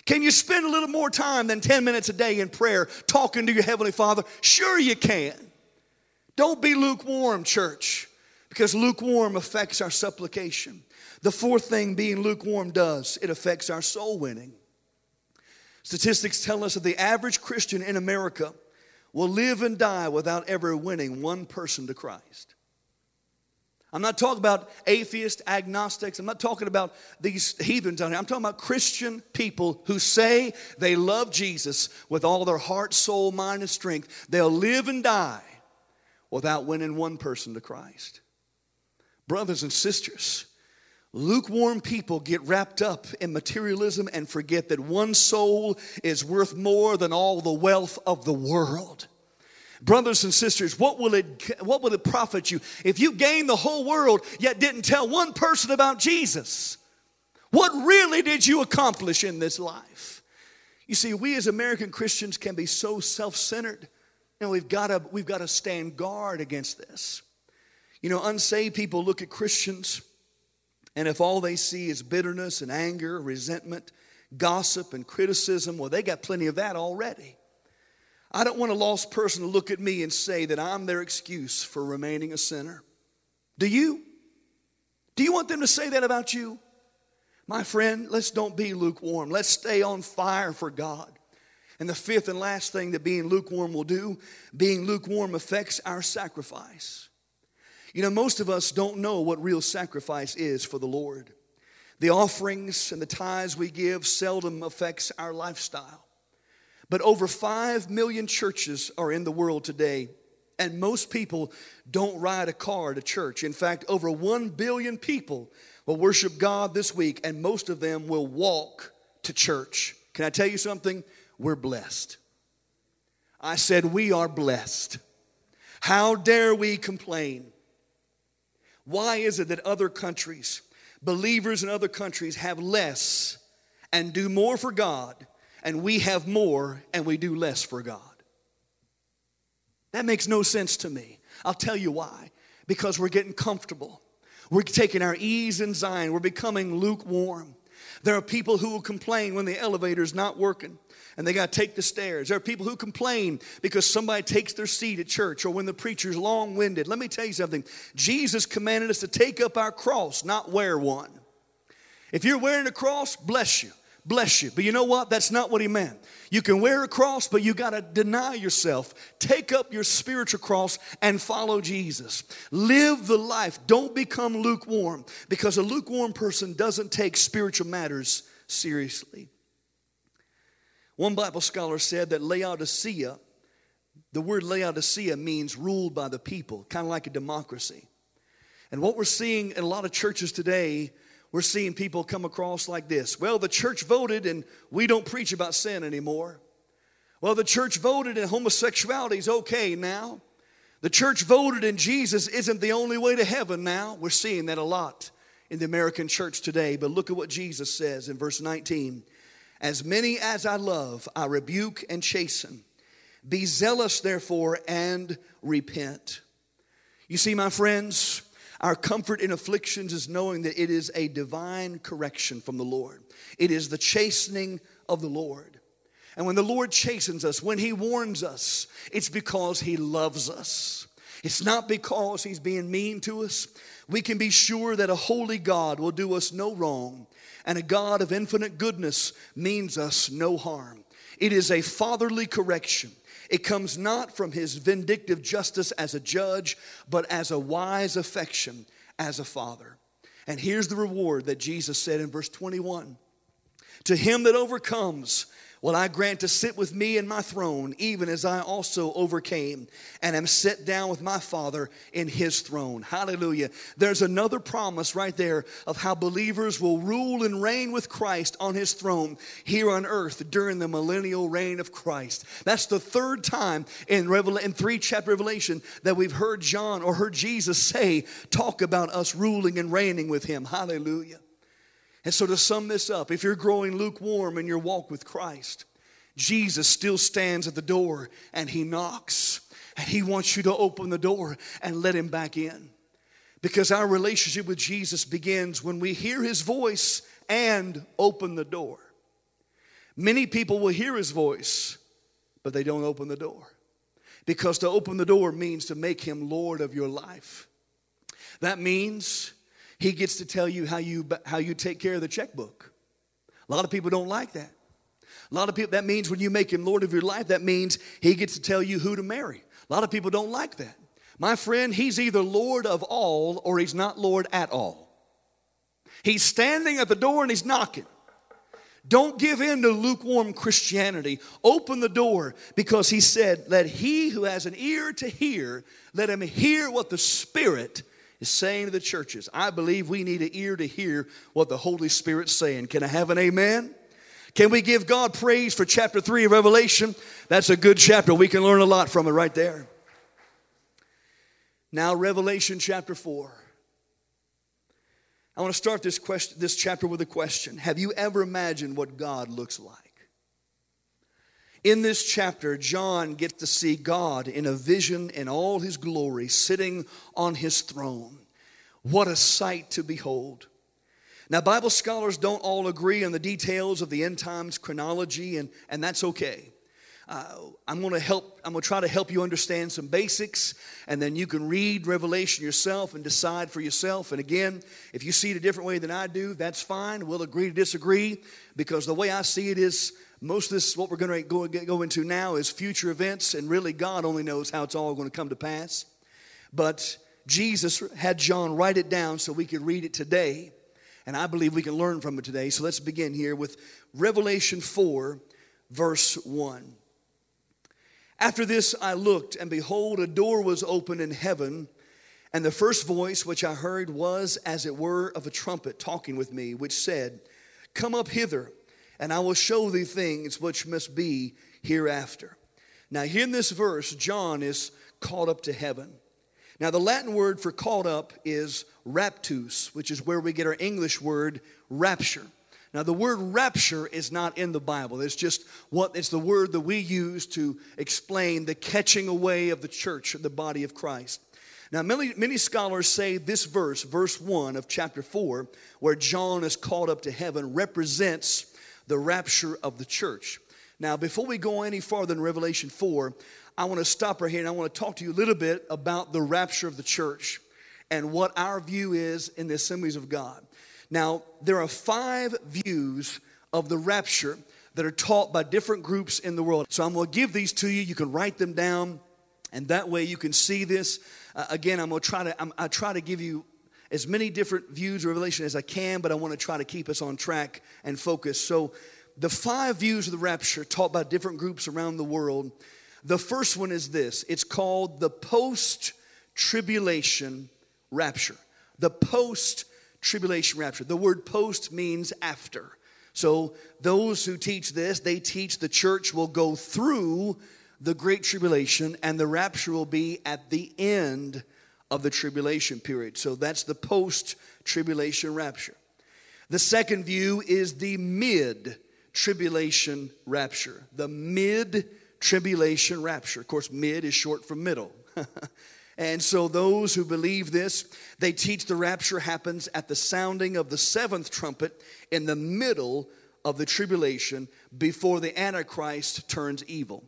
Can you spend a little more time than 10 minutes a day in prayer talking to your Heavenly Father? Sure, you can. Don't be lukewarm, church, because lukewarm affects our supplication. The fourth thing being lukewarm does, it affects our soul winning. Statistics tell us that the average Christian in America will live and die without ever winning one person to Christ. I'm not talking about atheists, agnostics. I'm not talking about these heathens out here. I'm talking about Christian people who say they love Jesus with all their heart, soul, mind, and strength. They'll live and die without winning one person to Christ. Brothers and sisters, lukewarm people get wrapped up in materialism and forget that one soul is worth more than all the wealth of the world. Brothers and sisters, what will it what will it profit you if you gain the whole world yet didn't tell one person about Jesus? What really did you accomplish in this life? You see, we as American Christians can be so self-centered we've got to we've got to stand guard against this. You know, unsaved people look at Christians, and if all they see is bitterness and anger, resentment, gossip, and criticism, well, they got plenty of that already. I don't want a lost person to look at me and say that I'm their excuse for remaining a sinner. Do you? Do you want them to say that about you? My friend, let's don't be lukewarm. Let's stay on fire for God. And the fifth and last thing that being lukewarm will do, being lukewarm affects our sacrifice. You know, most of us don't know what real sacrifice is for the Lord. The offerings and the tithes we give seldom affects our lifestyle. But over 5 million churches are in the world today, and most people don't ride a car to church. In fact, over 1 billion people will worship God this week, and most of them will walk to church. Can I tell you something? We're blessed. I said, We are blessed. How dare we complain? Why is it that other countries, believers in other countries, have less and do more for God, and we have more and we do less for God? That makes no sense to me. I'll tell you why. Because we're getting comfortable. We're taking our ease in Zion. We're becoming lukewarm. There are people who will complain when the elevator's not working and they got to take the stairs. There are people who complain because somebody takes their seat at church or when the preacher's long winded. Let me tell you something Jesus commanded us to take up our cross, not wear one. If you're wearing a cross, bless you bless you. But you know what? That's not what he meant. You can wear a cross, but you got to deny yourself. Take up your spiritual cross and follow Jesus. Live the life. Don't become lukewarm because a lukewarm person doesn't take spiritual matters seriously. One Bible scholar said that Laodicea, the word Laodicea means ruled by the people, kind of like a democracy. And what we're seeing in a lot of churches today we're seeing people come across like this Well, the church voted and we don't preach about sin anymore. Well, the church voted and homosexuality is okay now. The church voted and Jesus isn't the only way to heaven now. We're seeing that a lot in the American church today. But look at what Jesus says in verse 19 As many as I love, I rebuke and chasten. Be zealous, therefore, and repent. You see, my friends, our comfort in afflictions is knowing that it is a divine correction from the Lord. It is the chastening of the Lord. And when the Lord chastens us, when He warns us, it's because He loves us. It's not because He's being mean to us. We can be sure that a holy God will do us no wrong, and a God of infinite goodness means us no harm. It is a fatherly correction. It comes not from his vindictive justice as a judge, but as a wise affection as a father. And here's the reward that Jesus said in verse 21 To him that overcomes, will I grant to sit with me in my throne, even as I also overcame and am set down with my Father in his throne. Hallelujah. There's another promise right there of how believers will rule and reign with Christ on his throne here on earth during the millennial reign of Christ. That's the third time in, Revel- in three chapter Revelation that we've heard John or heard Jesus say, talk about us ruling and reigning with him. Hallelujah. And so, to sum this up, if you're growing lukewarm in your walk with Christ, Jesus still stands at the door and he knocks. And he wants you to open the door and let him back in. Because our relationship with Jesus begins when we hear his voice and open the door. Many people will hear his voice, but they don't open the door. Because to open the door means to make him Lord of your life. That means he gets to tell you how you, how you take care of the checkbook. A lot of people don't like that. A lot of people, that means when you make him Lord of your life, that means he gets to tell you who to marry. A lot of people don't like that. My friend, he's either Lord of all or he's not Lord at all. He's standing at the door and he's knocking. Don't give in to lukewarm Christianity. Open the door because he said, Let he who has an ear to hear, let him hear what the Spirit is saying to the churches. I believe we need an ear to hear what the Holy Spirit's saying. Can I have an amen? Can we give God praise for chapter 3 of Revelation? That's a good chapter. We can learn a lot from it right there. Now, Revelation chapter 4. I want to start this, question, this chapter with a question Have you ever imagined what God looks like? In this chapter, John gets to see God in a vision in all his glory, sitting on his throne. What a sight to behold. Now, Bible scholars don't all agree on the details of the end times chronology, and, and that's okay. Uh, I'm going to help, I'm going to try to help you understand some basics, and then you can read Revelation yourself and decide for yourself. And again, if you see it a different way than I do, that's fine. We'll agree to disagree because the way I see it is most of this, what we're going to go, into now, is future events, and really God only knows how it's all going to come to pass. But Jesus had John write it down so we could read it today, and I believe we can learn from it today. So let's begin here with Revelation 4, verse 1. After this, I looked, and behold, a door was opened in heaven. And the first voice which I heard was as it were of a trumpet talking with me, which said, Come up hither, and I will show thee things which must be hereafter. Now, here in this verse, John is called up to heaven. Now, the Latin word for called up is raptus, which is where we get our English word rapture. Now, the word rapture is not in the Bible. It's just what it's the word that we use to explain the catching away of the church, the body of Christ. Now, many, many scholars say this verse, verse 1 of chapter 4, where John is called up to heaven, represents the rapture of the church. Now, before we go any farther in Revelation 4, I want to stop right here and I want to talk to you a little bit about the rapture of the church and what our view is in the assemblies of God. Now, there are five views of the rapture that are taught by different groups in the world. So I'm going to give these to you. You can write them down, and that way you can see this. Uh, again, I'm going to try to I'm, I try to give you as many different views of Revelation as I can, but I want to try to keep us on track and focus. So, the five views of the rapture taught by different groups around the world. The first one is this it's called the post tribulation rapture. The post tribulation rapture. The word post means after. So, those who teach this, they teach the church will go through the Great Tribulation, and the rapture will be at the end of the tribulation period. So that's the post tribulation rapture. The second view is the mid tribulation rapture. The mid tribulation rapture. Of course, mid is short for middle. and so those who believe this, they teach the rapture happens at the sounding of the seventh trumpet in the middle of the tribulation before the Antichrist turns evil.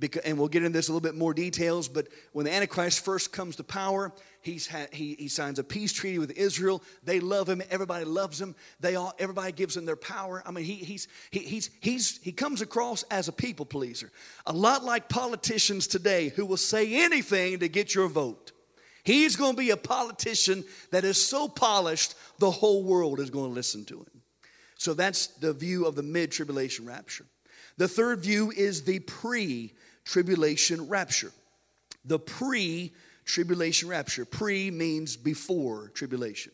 Because, and we'll get into this a little bit more details, but when the Antichrist first comes to power, he's had, he, he signs a peace treaty with Israel. They love him. Everybody loves him. They all, everybody gives him their power. I mean, he, he's, he, he's, he's, he comes across as a people pleaser. A lot like politicians today who will say anything to get your vote. He's going to be a politician that is so polished, the whole world is going to listen to him. So that's the view of the mid tribulation rapture. The third view is the pre tribulation rapture. The pre tribulation rapture. Pre means before tribulation.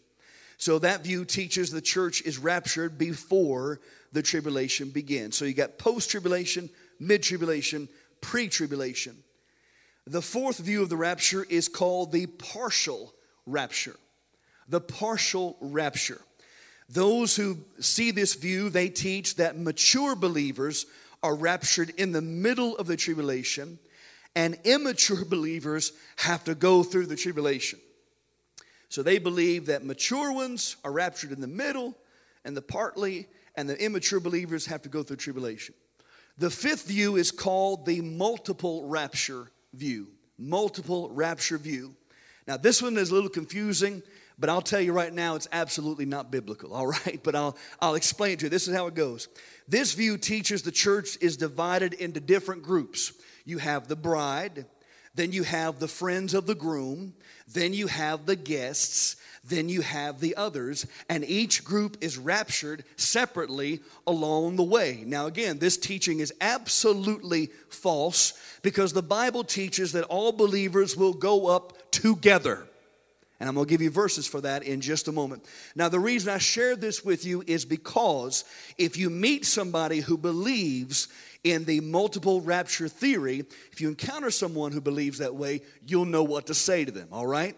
So that view teaches the church is raptured before the tribulation begins. So you got post tribulation, mid tribulation, pre tribulation. The fourth view of the rapture is called the partial rapture. The partial rapture. Those who see this view, they teach that mature believers are raptured in the middle of the tribulation, and immature believers have to go through the tribulation. So they believe that mature ones are raptured in the middle, and the partly, and the immature believers have to go through tribulation. The fifth view is called the multiple rapture view. Multiple rapture view. Now, this one is a little confusing, but I'll tell you right now, it's absolutely not biblical, all right? But I'll, I'll explain to you. This is how it goes. This view teaches the church is divided into different groups. You have the bride, then you have the friends of the groom, then you have the guests, then you have the others, and each group is raptured separately along the way. Now, again, this teaching is absolutely false because the Bible teaches that all believers will go up together. And I'm going to give you verses for that in just a moment. Now, the reason I share this with you is because if you meet somebody who believes in the multiple rapture theory, if you encounter someone who believes that way, you'll know what to say to them, all right?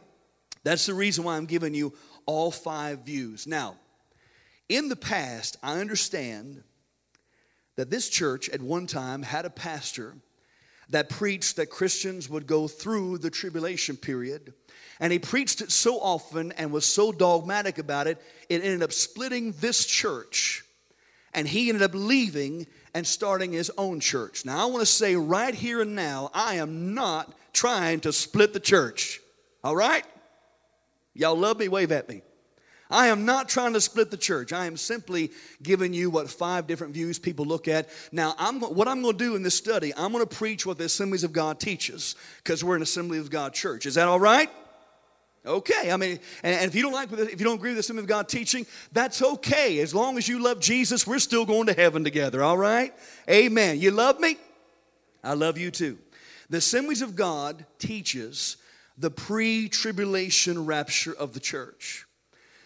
That's the reason why I'm giving you all five views. Now, in the past, I understand that this church at one time had a pastor that preached that Christians would go through the tribulation period and he preached it so often and was so dogmatic about it, it ended up splitting this church. And he ended up leaving and starting his own church. Now, I want to say right here and now, I am not trying to split the church. All right? Y'all love me? Wave at me. I am not trying to split the church. I am simply giving you what five different views people look at. Now, I'm, what I'm going to do in this study, I'm going to preach what the Assemblies of God teaches because we're an Assembly of God church. Is that all right? Okay, I mean, and, if you don't like, if you don't agree with the Assembly of God teaching, that's okay. As long as you love Jesus, we're still going to heaven together, all right? Amen. You love me? I love you too. The Assemblies of God teaches the pre tribulation rapture of the church.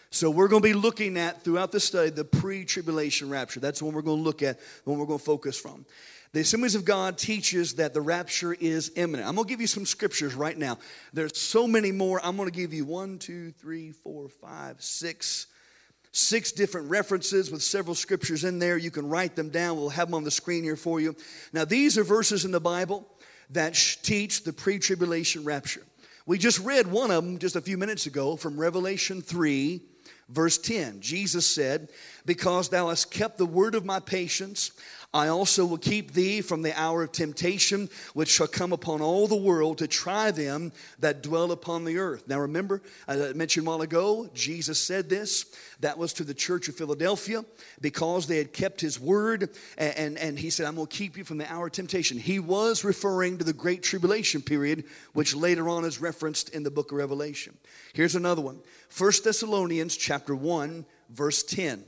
So we're going to be looking at throughout the study the pre-tribulation rapture. That's what we're going to look at, what we're going to focus from. The Assemblies of God teaches that the rapture is imminent. I'm going to give you some scriptures right now. There's so many more. I'm going to give you one, two, three, four, five, six, six different references with several scriptures in there. You can write them down. We'll have them on the screen here for you. Now, these are verses in the Bible that teach the pre-tribulation rapture. We just read one of them just a few minutes ago from Revelation 3 Verse 10 Jesus said, Because thou hast kept the word of my patience, I also will keep thee from the hour of temptation, which shall come upon all the world to try them that dwell upon the earth. Now remember, as I mentioned a while ago, Jesus said this. That was to the church of Philadelphia because they had kept his word. And, and, and he said, I'm going to keep you from the hour of temptation. He was referring to the great tribulation period, which later on is referenced in the book of Revelation. Here's another one 1 Thessalonians chapter 1, verse 10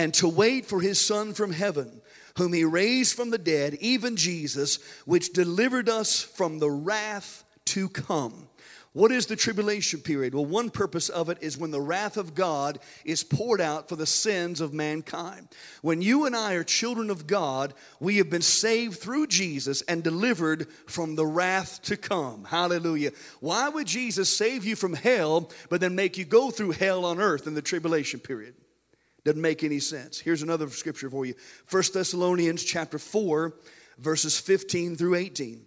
and to wait for his Son from heaven, whom he raised from the dead, even Jesus, which delivered us from the wrath to come. What is the tribulation period? Well, one purpose of it is when the wrath of God is poured out for the sins of mankind. When you and I are children of God, we have been saved through Jesus and delivered from the wrath to come. Hallelujah. Why would Jesus save you from hell, but then make you go through hell on earth in the tribulation period? Doesn't make any sense. Here's another scripture for you 1 Thessalonians chapter 4, verses 15 through 18.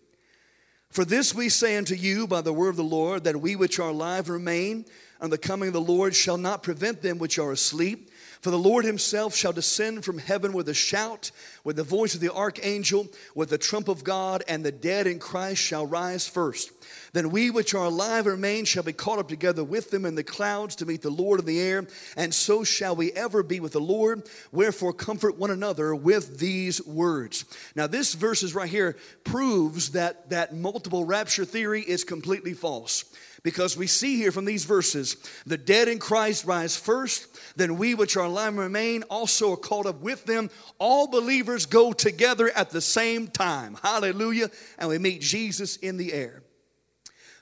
For this we say unto you by the word of the Lord, that we which are alive remain, and the coming of the Lord shall not prevent them which are asleep. For the Lord himself shall descend from heaven with a shout, with the voice of the archangel, with the trump of God, and the dead in Christ shall rise first. Then we which are alive and remain shall be caught up together with them in the clouds to meet the Lord in the air, and so shall we ever be with the Lord. Wherefore, comfort one another with these words. Now, this verses right here proves that that multiple rapture theory is completely false. Because we see here from these verses, the dead in Christ rise first, then we which are alive remain also are caught up with them. All believers go together at the same time. Hallelujah. And we meet Jesus in the air.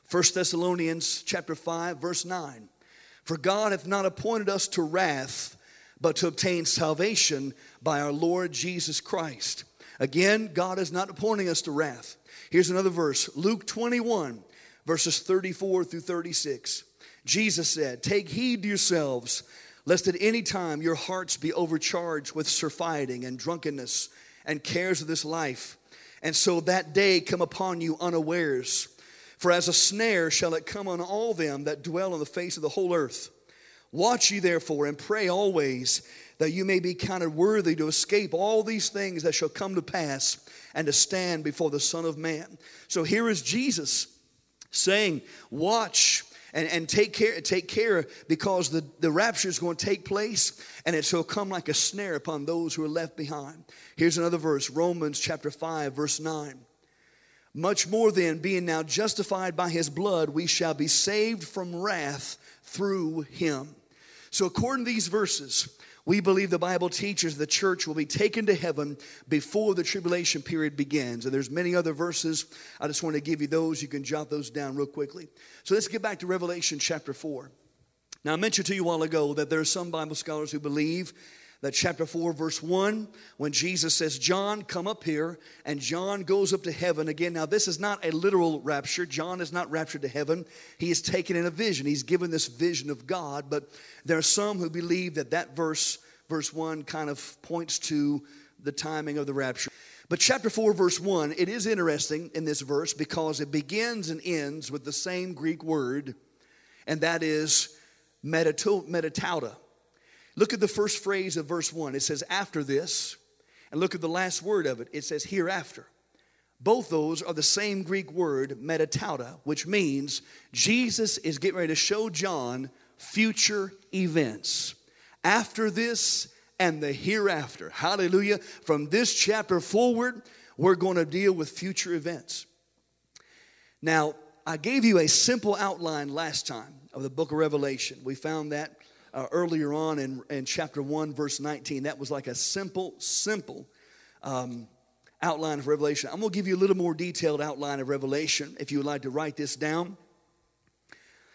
1 Thessalonians chapter 5 verse 9. For God hath not appointed us to wrath, but to obtain salvation by our Lord Jesus Christ. Again, God is not appointing us to wrath. Here's another verse, Luke 21 verses 34 through 36. Jesus said, Take heed to yourselves, lest at any time your hearts be overcharged with surfeiting and drunkenness and cares of this life, and so that day come upon you unawares. For as a snare shall it come on all them that dwell on the face of the whole earth. Watch ye therefore and pray always that you may be counted worthy to escape all these things that shall come to pass and to stand before the Son of Man. So here is Jesus saying, Watch and, and take care take care because the, the rapture is going to take place and it shall come like a snare upon those who are left behind. Here's another verse, Romans chapter 5, verse 9. Much more then, being now justified by his blood, we shall be saved from wrath through him. So, according to these verses, we believe the Bible teaches the church will be taken to heaven before the tribulation period begins. And there's many other verses. I just want to give you those. You can jot those down real quickly. So let's get back to Revelation chapter 4. Now, I mentioned to you a while ago that there are some Bible scholars who believe that chapter 4, verse 1, when Jesus says, John, come up here, and John goes up to heaven again. Now, this is not a literal rapture. John is not raptured to heaven. He is taken in a vision. He's given this vision of God, but there are some who believe that that verse, verse 1, kind of points to the timing of the rapture. But chapter 4, verse 1, it is interesting in this verse because it begins and ends with the same Greek word, and that is meta tauta. Look at the first phrase of verse 1. It says, after this. And look at the last word of it. It says, hereafter. Both those are the same Greek word, meta tauta, which means Jesus is getting ready to show John future events. After this and the hereafter. Hallelujah. From this chapter forward, we're going to deal with future events. Now, I gave you a simple outline last time of the book of Revelation. We found that uh, earlier on in, in chapter 1, verse 19. That was like a simple, simple um, outline of Revelation. I'm going to give you a little more detailed outline of Revelation if you would like to write this down.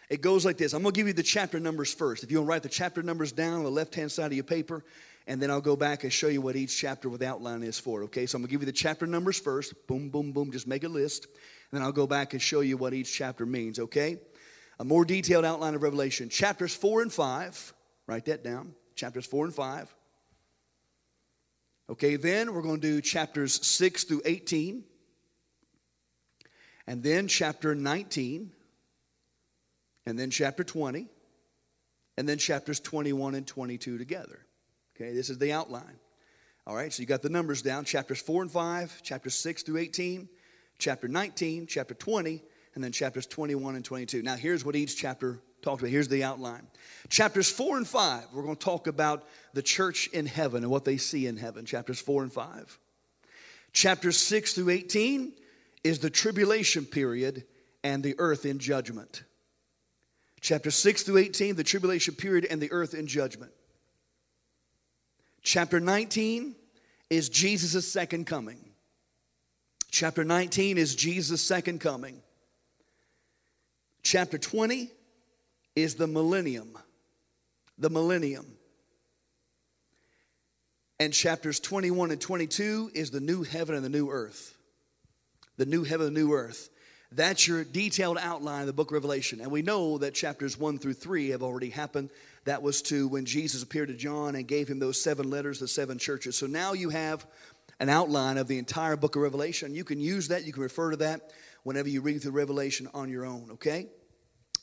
It goes like this I'm going to give you the chapter numbers first. If you want to write the chapter numbers down on the left hand side of your paper, and then I'll go back and show you what each chapter with outline is for. Okay, so I'm going to give you the chapter numbers first. Boom, boom, boom. Just make a list. And then I'll go back and show you what each chapter means. Okay, a more detailed outline of Revelation. Chapters 4 and 5. Write that down. Chapters 4 and 5. Okay, then we're going to do chapters 6 through 18. And then chapter 19. And then chapter 20. And then chapters 21 and 22 together. Okay, this is the outline. All right, so you got the numbers down chapters 4 and 5, chapters 6 through 18, chapter 19, chapter 20, and then chapters 21 and 22. Now, here's what each chapter talks about. Here's the outline. Chapters 4 and 5, we're going to talk about the church in heaven and what they see in heaven. Chapters 4 and 5. Chapters 6 through 18 is the tribulation period and the earth in judgment. Chapter 6 through 18, the tribulation period and the earth in judgment. Chapter 19 is Jesus' second coming. Chapter 19 is Jesus' second coming. Chapter 20 is the millennium. The millennium. And chapters 21 and 22 is the new heaven and the new earth. The new heaven and the new earth. That's your detailed outline of the book of Revelation. And we know that chapters 1 through 3 have already happened. That was to when Jesus appeared to John and gave him those seven letters, the seven churches. So now you have an outline of the entire book of Revelation. You can use that, you can refer to that whenever you read through Revelation on your own, okay?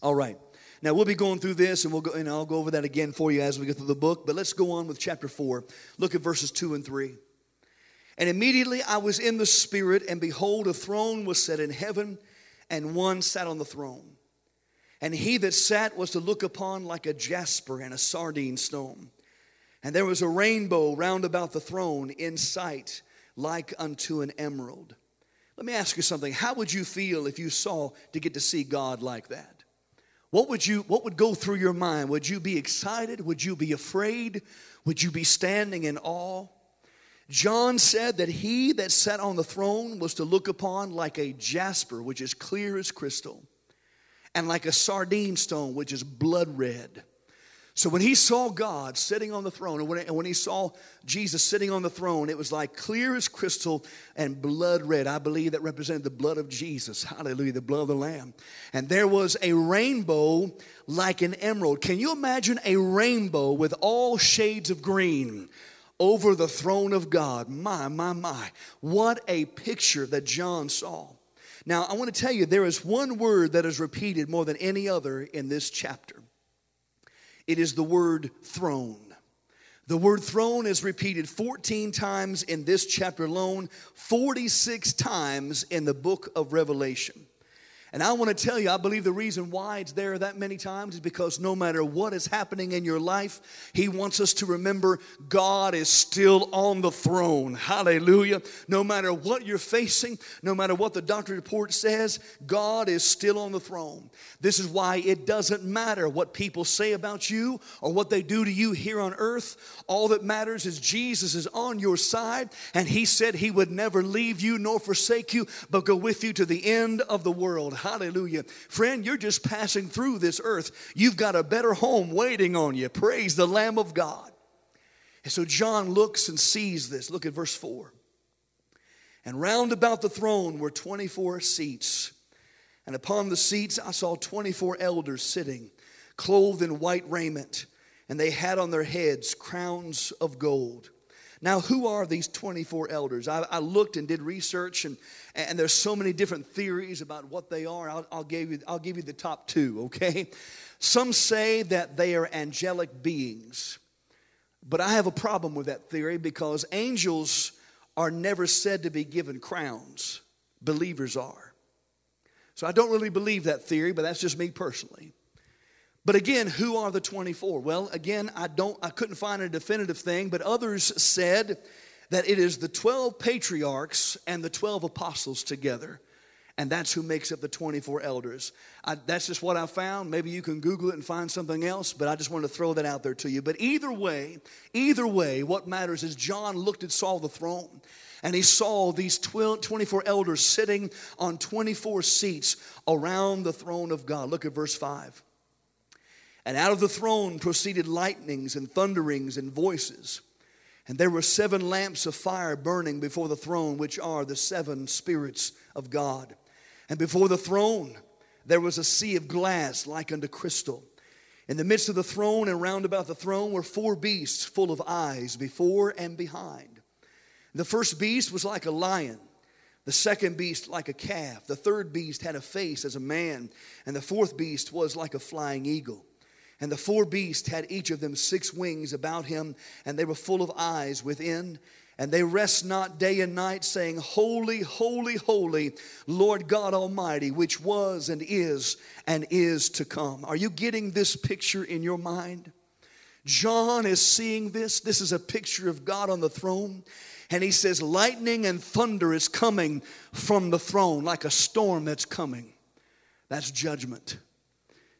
All right. Now we'll be going through this and we'll go and I'll go over that again for you as we go through the book, but let's go on with chapter 4. Look at verses 2 and 3. And immediately I was in the spirit and behold a throne was set in heaven and one sat on the throne. And he that sat was to look upon like a jasper and a sardine stone. And there was a rainbow round about the throne in sight, like unto an emerald. Let me ask you something. How would you feel if you saw to get to see God like that? What would you what would go through your mind? Would you be excited? Would you be afraid? Would you be standing in awe? John said that he that sat on the throne was to look upon like a jasper, which is clear as crystal, and like a sardine stone, which is blood red. So when he saw God sitting on the throne, and when, and when, he saw Jesus sitting on the throne, it was like clear as crystal and blood red. I believe that represented the blood of Jesus. Hallelujah, the blood of the Lamb. And there was a rainbow like an emerald. Can you imagine a rainbow with all shades of green? over the throne of God. My, my, my. What a picture that John saw. Now, I want to tell you, there is one word that is repeated more than any other in this chapter. It is the word throne. The word throne is repeated 14 times in this chapter alone, 46 times in the book of Revelation. And I want to tell you, I believe the reason why it's there that many times is because no matter what is happening in your life, He wants us to remember God is still on the throne. Hallelujah. No matter what you're facing, no matter what the doctor report says, God is still on the throne. This is why it doesn't matter what people say about you or what they do to you here on earth. All that matters is Jesus is on your side, and He said He would never leave you nor forsake you, but go with you to the end of the world. Hallelujah. Friend, you're just passing through this earth. You've got a better home waiting on you. Praise the Lamb of God. And so John looks and sees this. Look at verse 4. And round about the throne were 24 seats. And upon the seats I saw 24 elders sitting, clothed in white raiment, and they had on their heads crowns of gold. Now, who are these 24 elders? I, I looked and did research, and, and there's so many different theories about what they are. I'll, I'll, give you, I'll give you the top two, okay? Some say that they are angelic beings, but I have a problem with that theory because angels are never said to be given crowns, believers are. So I don't really believe that theory, but that's just me personally. But again, who are the 24? Well, again, I don't I couldn't find a definitive thing, but others said that it is the 12 patriarchs and the 12 apostles together. And that's who makes up the 24 elders. I, that's just what I found. Maybe you can Google it and find something else, but I just wanted to throw that out there to you. But either way, either way, what matters is John looked and saw the throne and he saw these 12, 24 elders sitting on 24 seats around the throne of God. Look at verse 5. And out of the throne proceeded lightnings and thunderings and voices. And there were seven lamps of fire burning before the throne, which are the seven spirits of God. And before the throne there was a sea of glass like unto crystal. In the midst of the throne and round about the throne were four beasts full of eyes before and behind. The first beast was like a lion, the second beast like a calf, the third beast had a face as a man, and the fourth beast was like a flying eagle. And the four beasts had each of them six wings about him, and they were full of eyes within. And they rest not day and night, saying, Holy, holy, holy, Lord God Almighty, which was and is and is to come. Are you getting this picture in your mind? John is seeing this. This is a picture of God on the throne. And he says, Lightning and thunder is coming from the throne, like a storm that's coming. That's judgment.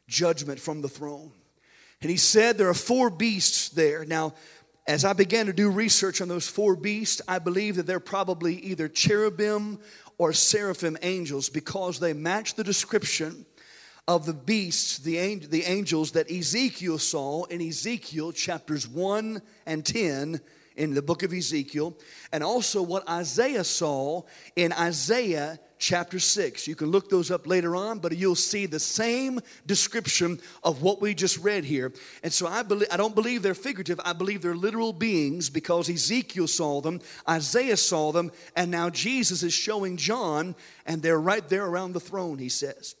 Judgment from the throne. And he said there are four beasts there. Now, as I began to do research on those four beasts, I believe that they're probably either cherubim or seraphim angels because they match the description of the beasts, the, the angels that Ezekiel saw in Ezekiel chapters 1 and 10 in the book of Ezekiel, and also what Isaiah saw in Isaiah chapter 6. You can look those up later on, but you'll see the same description of what we just read here. And so I believe I don't believe they're figurative. I believe they're literal beings because Ezekiel saw them, Isaiah saw them, and now Jesus is showing John and they're right there around the throne, he says.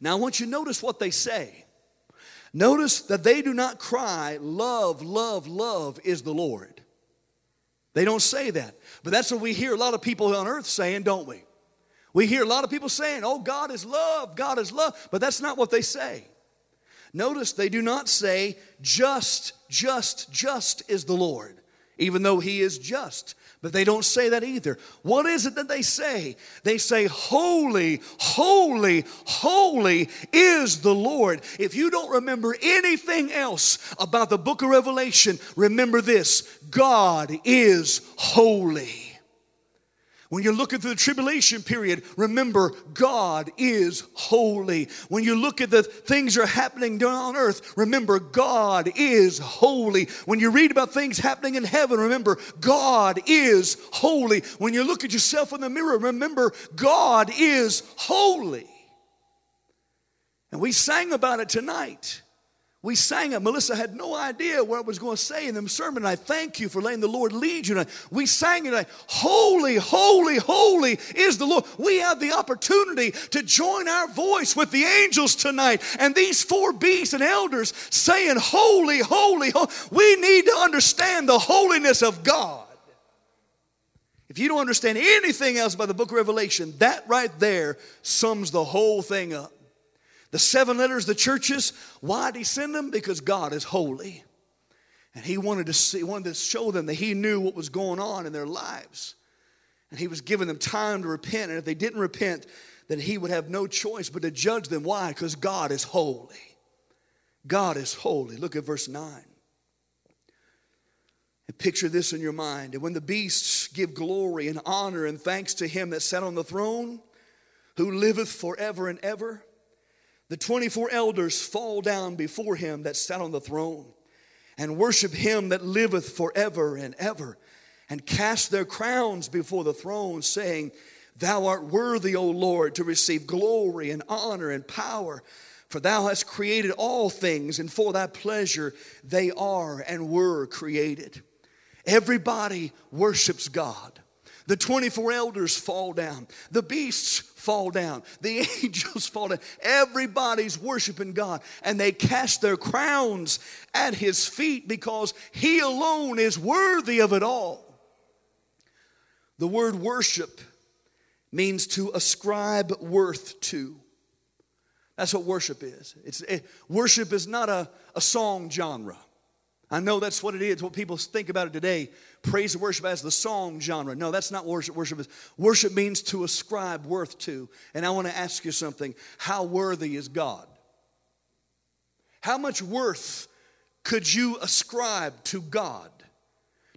Now I want you to notice what they say. Notice that they do not cry, Love, love, love is the Lord. They don't say that. But that's what we hear a lot of people on earth saying, don't we? We hear a lot of people saying, oh, God is love, God is love, but that's not what they say. Notice they do not say, just, just, just is the Lord, even though He is just. But they don't say that either. What is it that they say? They say, Holy, holy, holy is the Lord. If you don't remember anything else about the book of Revelation, remember this God is holy. When you're looking through the tribulation period, remember God is holy. When you look at the things that are happening down on earth, remember God is holy. When you read about things happening in heaven, remember God is holy. When you look at yourself in the mirror, remember God is holy. And we sang about it tonight. We sang it. Melissa had no idea what I was going to say in the sermon. I thank you for letting the Lord lead you. We sang it. Holy, holy, holy is the Lord. We have the opportunity to join our voice with the angels tonight. And these four beasts and elders saying, Holy, holy, holy. We need to understand the holiness of God. If you don't understand anything else about the book of Revelation, that right there sums the whole thing up. The seven letters, the churches, why did he send them? Because God is holy. And he wanted to see, wanted to show them that he knew what was going on in their lives. And he was giving them time to repent. And if they didn't repent, then he would have no choice but to judge them. Why? Because God is holy. God is holy. Look at verse 9. And picture this in your mind. And when the beasts give glory and honor and thanks to him that sat on the throne, who liveth forever and ever, the 24 elders fall down before him that sat on the throne and worship him that liveth forever and ever and cast their crowns before the throne, saying, Thou art worthy, O Lord, to receive glory and honor and power. For thou hast created all things, and for thy pleasure they are and were created. Everybody worships God. The 24 elders fall down. The beasts fall down. The angels fall down. Everybody's worshiping God. And they cast their crowns at his feet because he alone is worthy of it all. The word worship means to ascribe worth to. That's what worship is. It's, it, worship is not a, a song genre. I know that's what it is, what people think about it today. Praise and worship as the song genre. No, that's not worship. Worship is worship means to ascribe worth to. And I want to ask you something. How worthy is God? How much worth could you ascribe to God?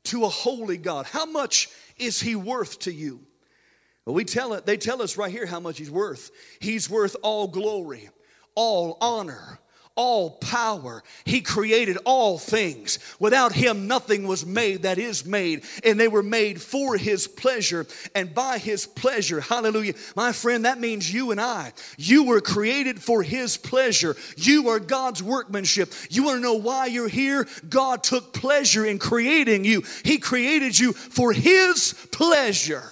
To a holy God? How much is he worth to you? Well, we tell it, they tell us right here how much he's worth. He's worth all glory, all honor, all power. He created all things. Without him, nothing was made that is made. And they were made for his pleasure and by his pleasure. Hallelujah. My friend, that means you and I. You were created for his pleasure. You are God's workmanship. You want to know why you're here? God took pleasure in creating you, he created you for his pleasure.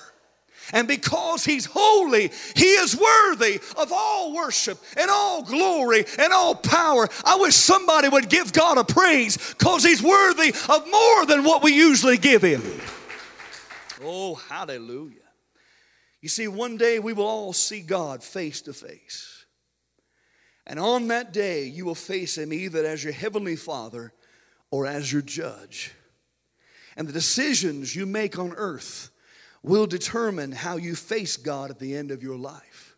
And because he's holy, he is worthy of all worship and all glory and all power. I wish somebody would give God a praise because he's worthy of more than what we usually give him. Oh, hallelujah. You see, one day we will all see God face to face. And on that day, you will face him either as your heavenly Father or as your judge. And the decisions you make on earth will determine how you face God at the end of your life.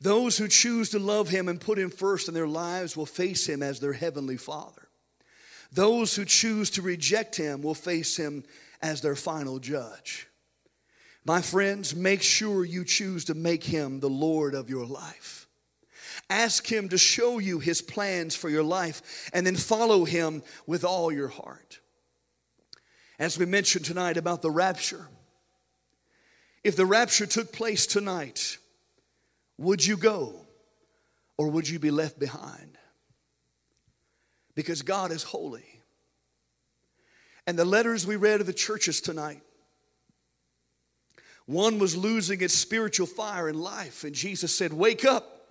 Those who choose to love Him and put Him first in their lives will face Him as their Heavenly Father. Those who choose to reject Him will face Him as their final judge. My friends, make sure you choose to make Him the Lord of your life. Ask Him to show you His plans for your life and then follow Him with all your heart. As we mentioned tonight about the rapture, if the rapture took place tonight, would you go or would you be left behind? Because God is holy. And the letters we read of the churches tonight, one was losing its spiritual fire and life, and Jesus said, Wake up,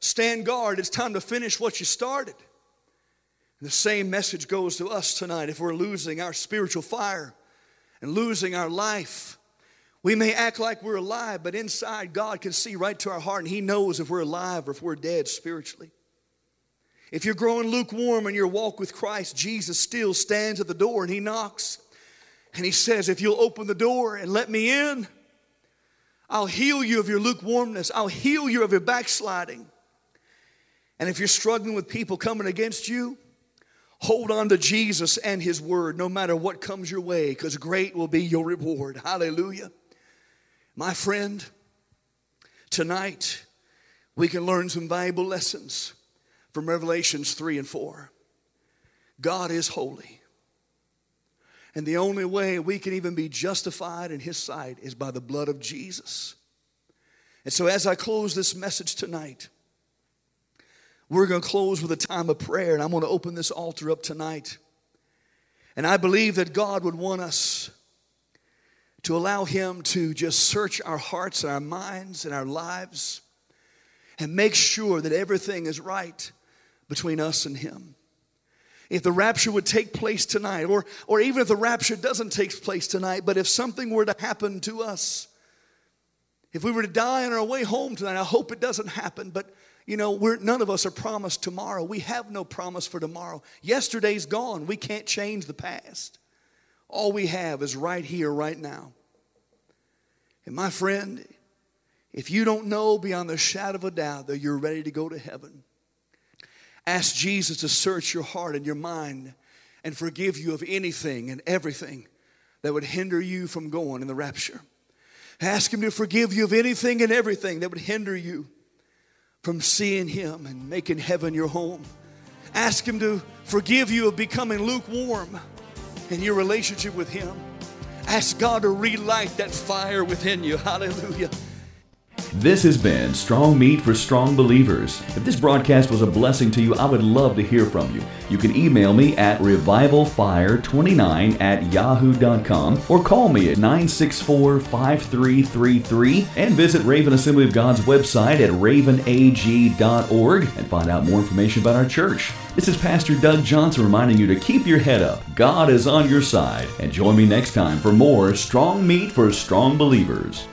stand guard, it's time to finish what you started. The same message goes to us tonight if we're losing our spiritual fire and losing our life we may act like we're alive, but inside, God can see right to our heart, and He knows if we're alive or if we're dead spiritually. If you're growing lukewarm in your walk with Christ, Jesus still stands at the door and He knocks. And He says, If you'll open the door and let me in, I'll heal you of your lukewarmness, I'll heal you of your backsliding. And if you're struggling with people coming against you, hold on to Jesus and His Word no matter what comes your way, because great will be your reward. Hallelujah. My friend, tonight we can learn some valuable lessons from Revelations 3 and 4. God is holy. And the only way we can even be justified in His sight is by the blood of Jesus. And so, as I close this message tonight, we're going to close with a time of prayer, and I'm going to open this altar up tonight. And I believe that God would want us to allow Him to just search our hearts and our minds and our lives and make sure that everything is right between us and Him. If the rapture would take place tonight, or, or even if the rapture doesn't take place tonight, but if something were to happen to us, if we were to die on our way home tonight, I hope it doesn't happen, but you know, we're, none of us are promised tomorrow. We have no promise for tomorrow. Yesterday's gone. We can't change the past. All we have is right here, right now. And my friend, if you don't know beyond the shadow of a doubt that you're ready to go to heaven, ask Jesus to search your heart and your mind and forgive you of anything and everything that would hinder you from going in the rapture. Ask Him to forgive you of anything and everything that would hinder you from seeing Him and making heaven your home. Ask Him to forgive you of becoming lukewarm in your relationship with Him. Ask God to relight that fire within you. Hallelujah. This has been Strong Meat for Strong Believers. If this broadcast was a blessing to you, I would love to hear from you. You can email me at revivalfire29 at yahoo.com or call me at 964 5333 and visit Raven Assembly of God's website at ravenag.org and find out more information about our church. This is Pastor Doug Johnson reminding you to keep your head up. God is on your side. And join me next time for more Strong Meat for Strong Believers.